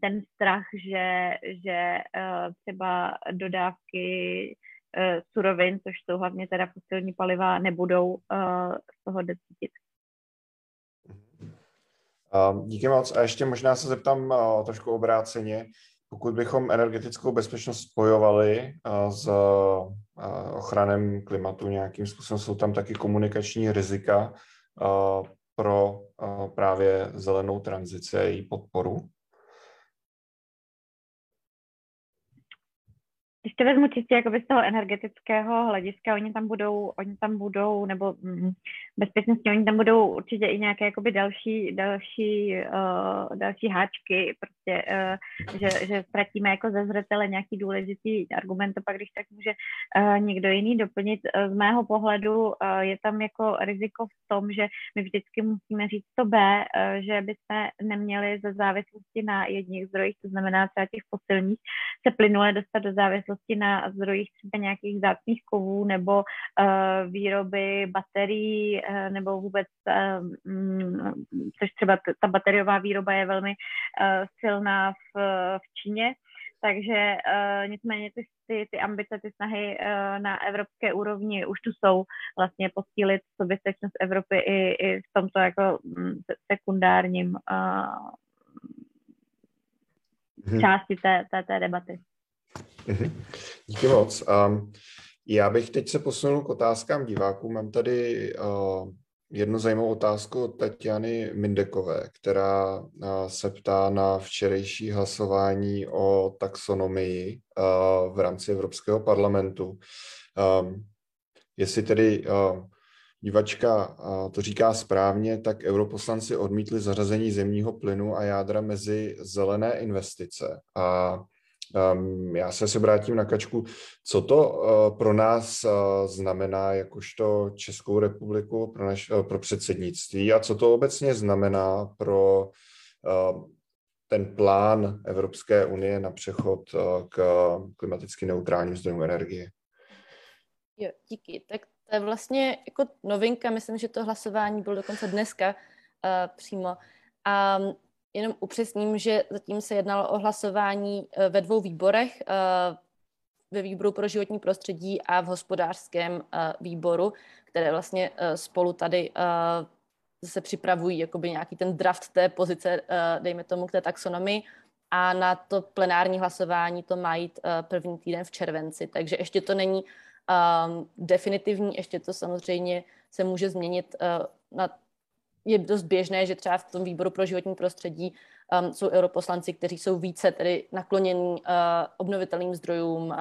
ten strach, že, že eh, třeba dodávky eh, surovin, což jsou hlavně teda fosilní paliva, nebudou eh, z toho decítit. Díky moc. A ještě možná se zeptám trošku obráceně. Pokud bychom energetickou bezpečnost spojovali s ochranem klimatu nějakým způsobem, jsou tam taky komunikační rizika pro právě zelenou tranzici a její podporu? To vezmu čistě jako z toho energetického hlediska, oni tam budou, oni tam budou, nebo mm, bezpečnostně, oni tam budou určitě i nějaké jakoby další, další, uh, další háčky, prostě, uh, že, že ztratíme jako ze zřetele nějaký důležitý argument, pak když tak může uh, někdo jiný doplnit. Z mého pohledu uh, je tam jako riziko v tom, že my vždycky musíme říct to B, uh, že bychom neměli ze závislosti na jedních zdrojích, to znamená třeba těch fosilních, se plynule dostat do závislosti na zdrojích třeba nějakých zácných kovů nebo uh, výroby baterií uh, nebo vůbec, uh, um, což třeba ta bateriová výroba je velmi silná v, v Číně, takže uh, nicméně ty, ty, ty ambice, ty snahy uh, na evropské úrovni už tu jsou vlastně posílit soběstačnost Evropy i, i v tomto jako um, sekundárním uh, části té, té, té debaty. Mhm. Díky moc. Um, já bych teď se posunul k otázkám diváků. Mám tady uh, jednu zajímavou otázku od Tatiany Mindekové, která uh, se ptá na včerejší hlasování o taxonomii uh, v rámci Evropského parlamentu. Um, jestli tedy uh, divačka to říká správně, tak europoslanci odmítli zařazení zemního plynu a jádra mezi zelené investice. A Um, já se se vrátím na kačku. Co to uh, pro nás uh, znamená jakožto Českou republiku, pro, naš, uh, pro předsednictví a co to obecně znamená pro uh, ten plán Evropské unie na přechod k klimaticky neutrálním zdrojům energie? Jo, díky. Tak to je vlastně jako novinka, myslím, že to hlasování bylo dokonce dneska uh, přímo. A um, jenom upřesním, že zatím se jednalo o hlasování uh, ve dvou výborech, uh, ve výboru pro životní prostředí a v hospodářském uh, výboru, které vlastně spolu tady se připravují jakoby nějaký ten draft té pozice, dejme tomu, k té taxonomii a na to plenární hlasování to má jít první týden v červenci, takže ještě to není Um, definitivní, ještě to samozřejmě se může změnit. Na, je dost běžné, že třeba v tom výboru pro životní prostředí um, jsou europoslanci, kteří jsou více tedy naklonění uh, obnovitelným zdrojům, um,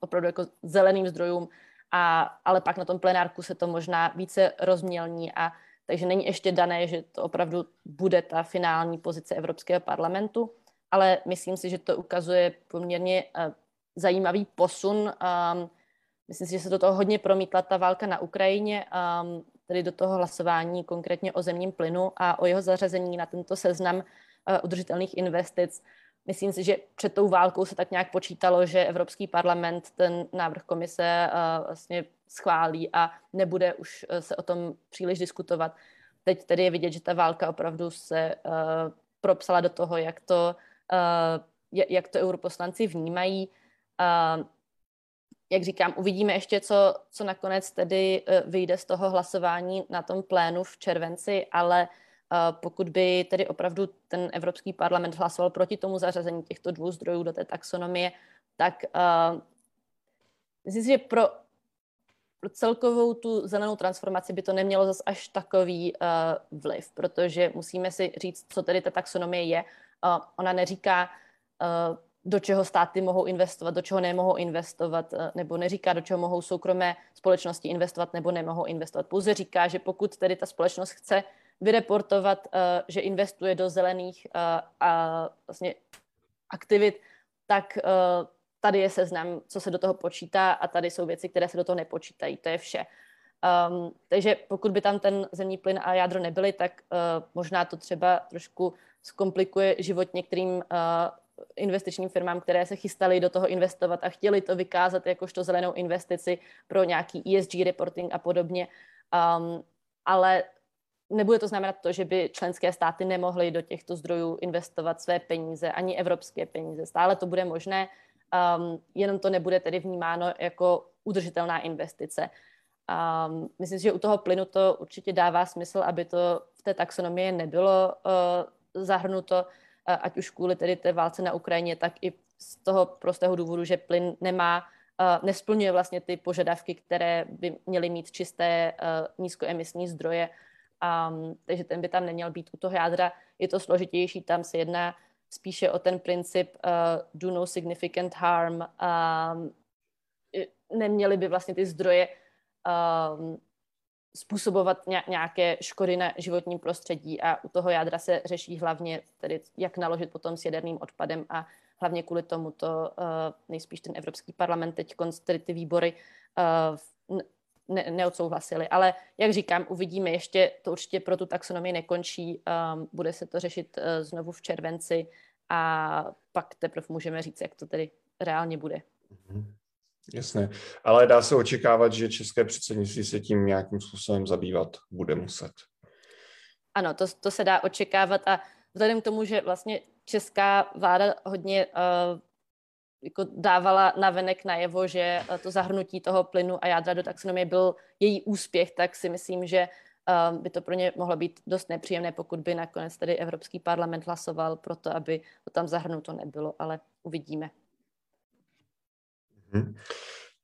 opravdu jako zeleným zdrojům, a, ale pak na tom plenárku se to možná více rozmělní a takže není ještě dané, že to opravdu bude ta finální pozice Evropského parlamentu, ale myslím si, že to ukazuje poměrně uh, zajímavý posun. Um, Myslím si, že se do toho hodně promítla ta válka na Ukrajině, um, tedy do toho hlasování konkrétně o zemním plynu a o jeho zařazení na tento seznam uh, udržitelných investic. Myslím si, že před tou válkou se tak nějak počítalo, že Evropský parlament ten návrh komise uh, vlastně schválí a nebude už uh, se o tom příliš diskutovat. Teď tedy je vidět, že ta válka opravdu se propsala do toho, jak to, jak to europoslanci vnímají. Jak říkám, uvidíme ještě, co, co nakonec tedy eh, vyjde z toho hlasování na tom plénu v červenci, ale eh, pokud by tedy opravdu ten Evropský parlament hlasoval proti tomu zařazení těchto dvou zdrojů do té taxonomie, tak uh, myslím si, že pro, pro celkovou tu zelenou transformaci by to nemělo zas až takový uh, vliv, protože musíme si říct, co tedy ta taxonomie je. Uh, ona neříká, uh, do čeho státy mohou investovat, do čeho nemohou investovat, eh, nebo neříká, do čeho mohou soukromé společnosti investovat nebo nemohou investovat. Pouze říká, že pokud tedy ta společnost chce vyreportovat, eh, že investuje do zelených eh, a vlastně aktivit, tak tady je seznam, co se do toho počítá a tady jsou věci, které se do toho nepočítají. To je vše. Um, takže pokud by tam ten zemní plyn a jádro nebyly, tak uh, možná to třeba trošku zkomplikuje život některým uh, investičním firmám, které se chystaly do toho investovat a chtěli to vykázat jakožto zelenou investici pro nějaký ESG reporting a podobně. Um, ale nebude to znamenat to, že by členské státy nemohly do těchto zdrojů investovat své peníze, ani evropské peníze. Stále to bude možné, um, jenom to nebude tedy vnímáno jako udržitelná investice. Um, myslím si, že u toho plynu to určitě dává smysl, aby to v té taxonomii nebylo uh, zahrnuto, ať už kvůli tedy té válce na Ukrajině, tak i z toho prostého důvodu, že plyn nemá, nesplňuje vlastně ty požadavky, které by měly mít čisté nízkoemisní zdroje, um, takže ten by tam neměl být u toho jádra. Je to složitější, tam se jedná spíše o ten princip uh, do no significant harm. Um, neměly by vlastně ty zdroje um, způsobovat nějaké škody na životním prostředí a u toho jádra se řeší hlavně tedy, jak naložit potom s jaderným odpadem a hlavně kvůli tomu to uh, nejspíš ten Evropský parlament teď tedy ty výbory ne, neodsouhlasili. Ale jak říkám, uvidíme ještě, to určitě pro tu taxonomii nekončí, um, bude se to řešit znovu v červenci a pak teprve můžeme říct, jak to tedy reálně bude. Mhm. Jasně, ale dá se očekávat, že české předsednictví se tím nějakým způsobem zabývat bude muset. Ano, to, to se dá očekávat a vzhledem k tomu, že vlastně česká vláda hodně uh, jako dávala navenek najevo, že uh, to zahrnutí toho plynu a jádra do taxonomie byl její úspěch, tak si myslím, že uh, by to pro ně mohlo být dost nepříjemné, pokud by nakonec tady Evropský parlament hlasoval pro to, aby to tam zahrnuto nebylo, ale uvidíme. Hmm.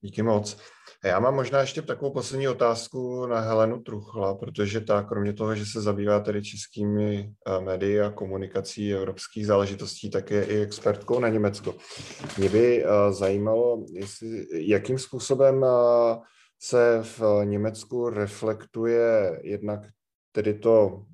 Díky moc. Já mám možná ještě takovou poslední otázku na Helenu Truchla, protože ta, kromě toho, že se zabývá tedy českými eh, médii a komunikací evropských záležitostí, tak je i expertkou na Německo. Mě by eh, zajímalo, jestli, jakým způsobem eh, se v Německu reflektuje jednak tedy to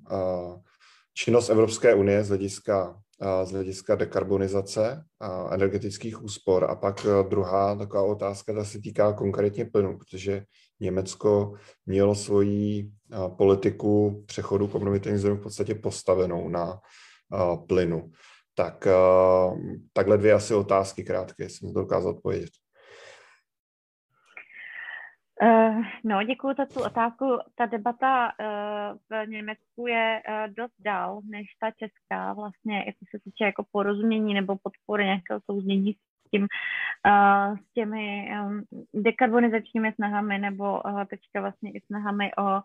činnost Evropské unie z hlediska z hlediska dekarbonizace a energetických úspor. A pak e, druhá taková otázka, ta se týká konkrétně plynu, protože Německo mělo svoji e, politiku přechodu k obnovitelným zdrojům v podstatě postavenou na e, plynu. Tak takhle dvě asi otázky krátké, jestli mi to dokázal odpovědět. Uh, no, děkuji za tu otázku. Ta debata uh, v Německu je uh, dost dál než ta česká, vlastně, jak se týče jako porozumění nebo podpory nějakého souznění tím, uh, s těmi dekarbonizačními snahami nebo uh, teďka vlastně i snahami o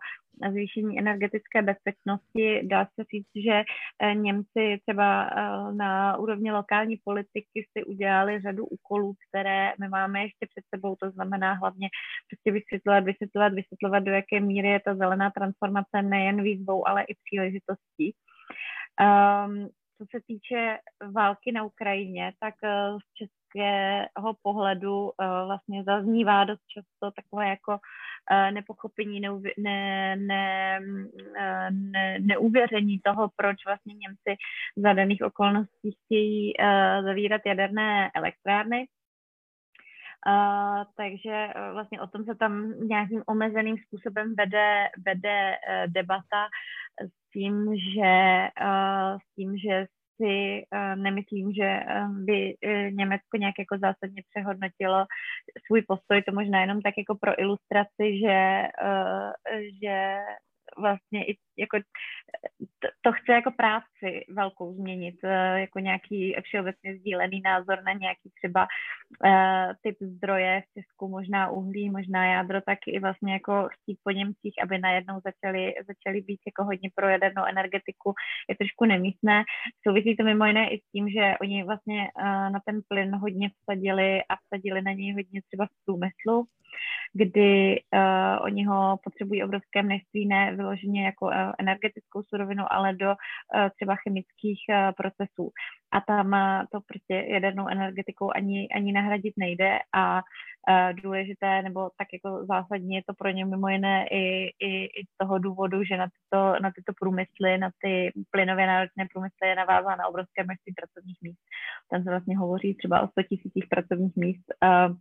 zvýšení energetické bezpečnosti. Dá se říct, že uh, Němci třeba na úrovni lokální politiky si udělali řadu úkolů, které my máme ještě před sebou, to znamená hlavně prostě vysvětlovat, vysvětlovat, vysvětlovat, do jaké míry je ta zelená transformace nejen výzvou, ale i příležitostí. Um, co se týče války na Ukrajině, tak z českého pohledu vlastně zaznívá dost často takové jako nepochopení, neuvě, ne, ne, ne, neuvěření toho, proč vlastně Němci za daných okolností chtějí zavírat jaderné elektrárny. Takže uh, vlastně o tom se tam nějakým omezeným způsobem vede, vede uh, debata s tím, že, uh, s tím, že si uh, nemyslím, že uh, by uh, Německo nějak jako zásadně přehodnotilo svůj postoj, to možná jenom tak jako pro ilustraci, že, uh, že vlastně i jako to chce jako práci velkou změnit, eh, jako nějaký všeobecně sdílený názor na nějaký třeba uh, typ zdroje v Česku, možná uhlí, možná jádro, tak i vlastně jako chtít po Němcích, aby najednou začali, začali být jako hodně pro jadernou energetiku, je trošku nemístné. Souvisí to mimo jiné i s tím, že oni vlastně uh, na ten plyn hodně vsadili a vsadili na něj hodně třeba v průmyslu, kdy uh, oni ho potřebují obrovské množství, ne vyloženě jako uh, energetickou surovinu, ale do uh, třeba chemických uh, procesů. A tam uh, to prostě jadernou energetikou ani, ani nahradit nejde a uh, důležité nebo tak jako zásadní je to pro ně mimo jiné i, i, i z toho důvodu, že na tyto, na tyto průmysly, na ty plynově náročné průmysly je navázána obrovské množství pracovních míst. Tam se vlastně hovoří třeba o 100 tisících pracovních míst. Uh,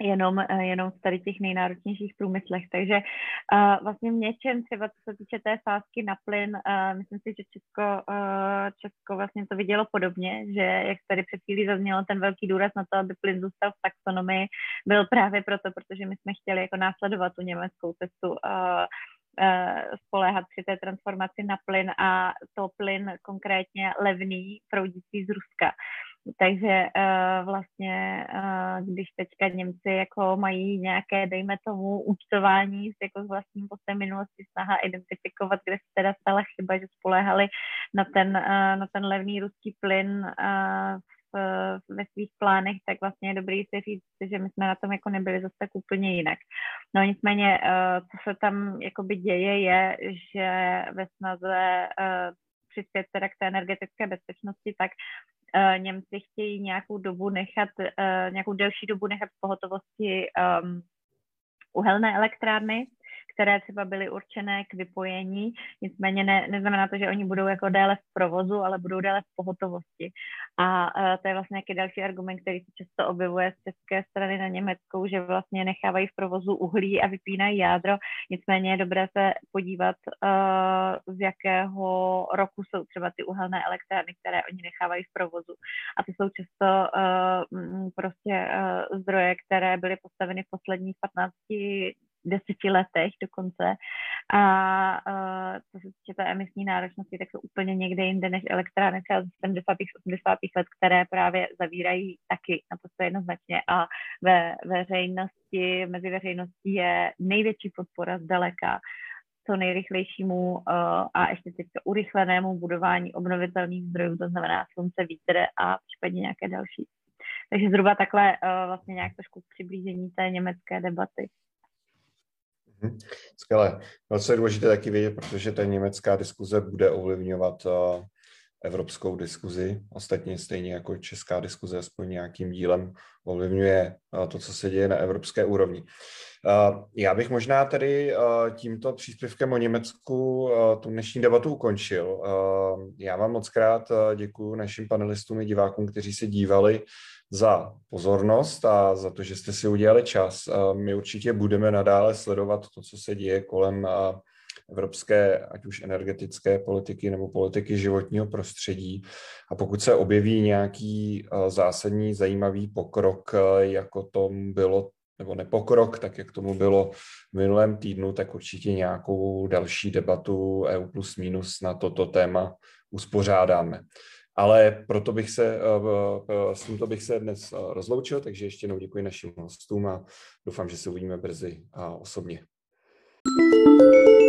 jenom, eh, jenom v tady těch nejnáročnějších průmyslech. Takže uh, vlastně v něčem třeba co se týče té sázky na plyn, uh, myslím si, že Česko, uh, Česko vlastně to vidělo podobně, že jak tady před chvílí zaznělo ten velký důraz na to, aby plyn zůstal v taxonomii, byl právě proto, protože my jsme chtěli jako následovat tu německou cestu uh, spoléhat při té transformaci na plyn a to plyn konkrétně levný proudící z Ruska. Takže uh, vlastně, uh, když teďka Němci jako mají nějaké, dejme tomu, účtování jako s vlastním postem minulosti, snaha identifikovat, kde se teda stala chyba, že spoléhali na ten, uh, na ten levný ruský plyn uh, ve svých plánech, tak vlastně je dobrý si říct, že my jsme na tom jako nebyli zase tak úplně jinak. No nicméně, co se tam jakoby děje, je, že ve snaze přispět teda k té energetické bezpečnosti, tak Němci chtějí nějakou dobu nechat, nějakou delší dobu nechat v pohotovosti um, uhelné elektrárny, které třeba byly určené k vypojení, nicméně ne, neznamená to, že oni budou jako déle v provozu, ale budou déle v pohotovosti. A uh, to je vlastně nějaký další argument, který se často objevuje z české strany na Německou, že vlastně nechávají v provozu uhlí a vypínají jádro, nicméně je dobré se podívat, uh, z jakého roku jsou třeba ty uhelné elektrárny, které oni nechávají v provozu. A to jsou často uh, prostě zdroje, které byly postaveny v posledních 15 deseti letech dokonce. A uh, co se týče té emisní náročnosti, tak jsou úplně někde jinde než elektrárny třeba z 70. 80. let, které právě zavírají taky naprosto jednoznačně a ve veřejnosti, mezi veřejností je největší podpora zdaleka co nejrychlejšímu uh, a ještě teď urychlenému budování obnovitelných zdrojů, to znamená slunce, vítr a případně nějaké další. Takže zhruba takhle uh, vlastně nějak trošku přiblížení té německé debaty. Mhm. Skvěle. Velice důležité taky vědět, protože ta německá diskuze bude ovlivňovat uh, evropskou diskuzi. Ostatně stejně jako česká diskuze aspoň nějakým dílem ovlivňuje uh, to, co se děje na evropské úrovni. Uh, já bych možná tady tímto příspěvkem o Německu tu dnešní debatu ukončil. Já vám moc krát děkuji našim panelistům i divákům, kteří se dívali za pozornost a za to, že jste si udělali čas. My určitě budeme nadále sledovat to, co se děje kolem evropské, ať už energetické politiky nebo politiky životního prostředí. A pokud se objeví nějaký zásadní zajímavý pokrok, jako tom bylo nebo nepokrok, tak jak tomu bylo v minulém týdnu, tak určitě nějakou další debatu EU plus minus na toto téma uspořádáme. Ale proto bych se, eh, eh, s tímto bych se dnes eh, rozloučil, takže ještě jednou děkuji našim hostům a doufám, že se uvidíme brzy osobně. thank you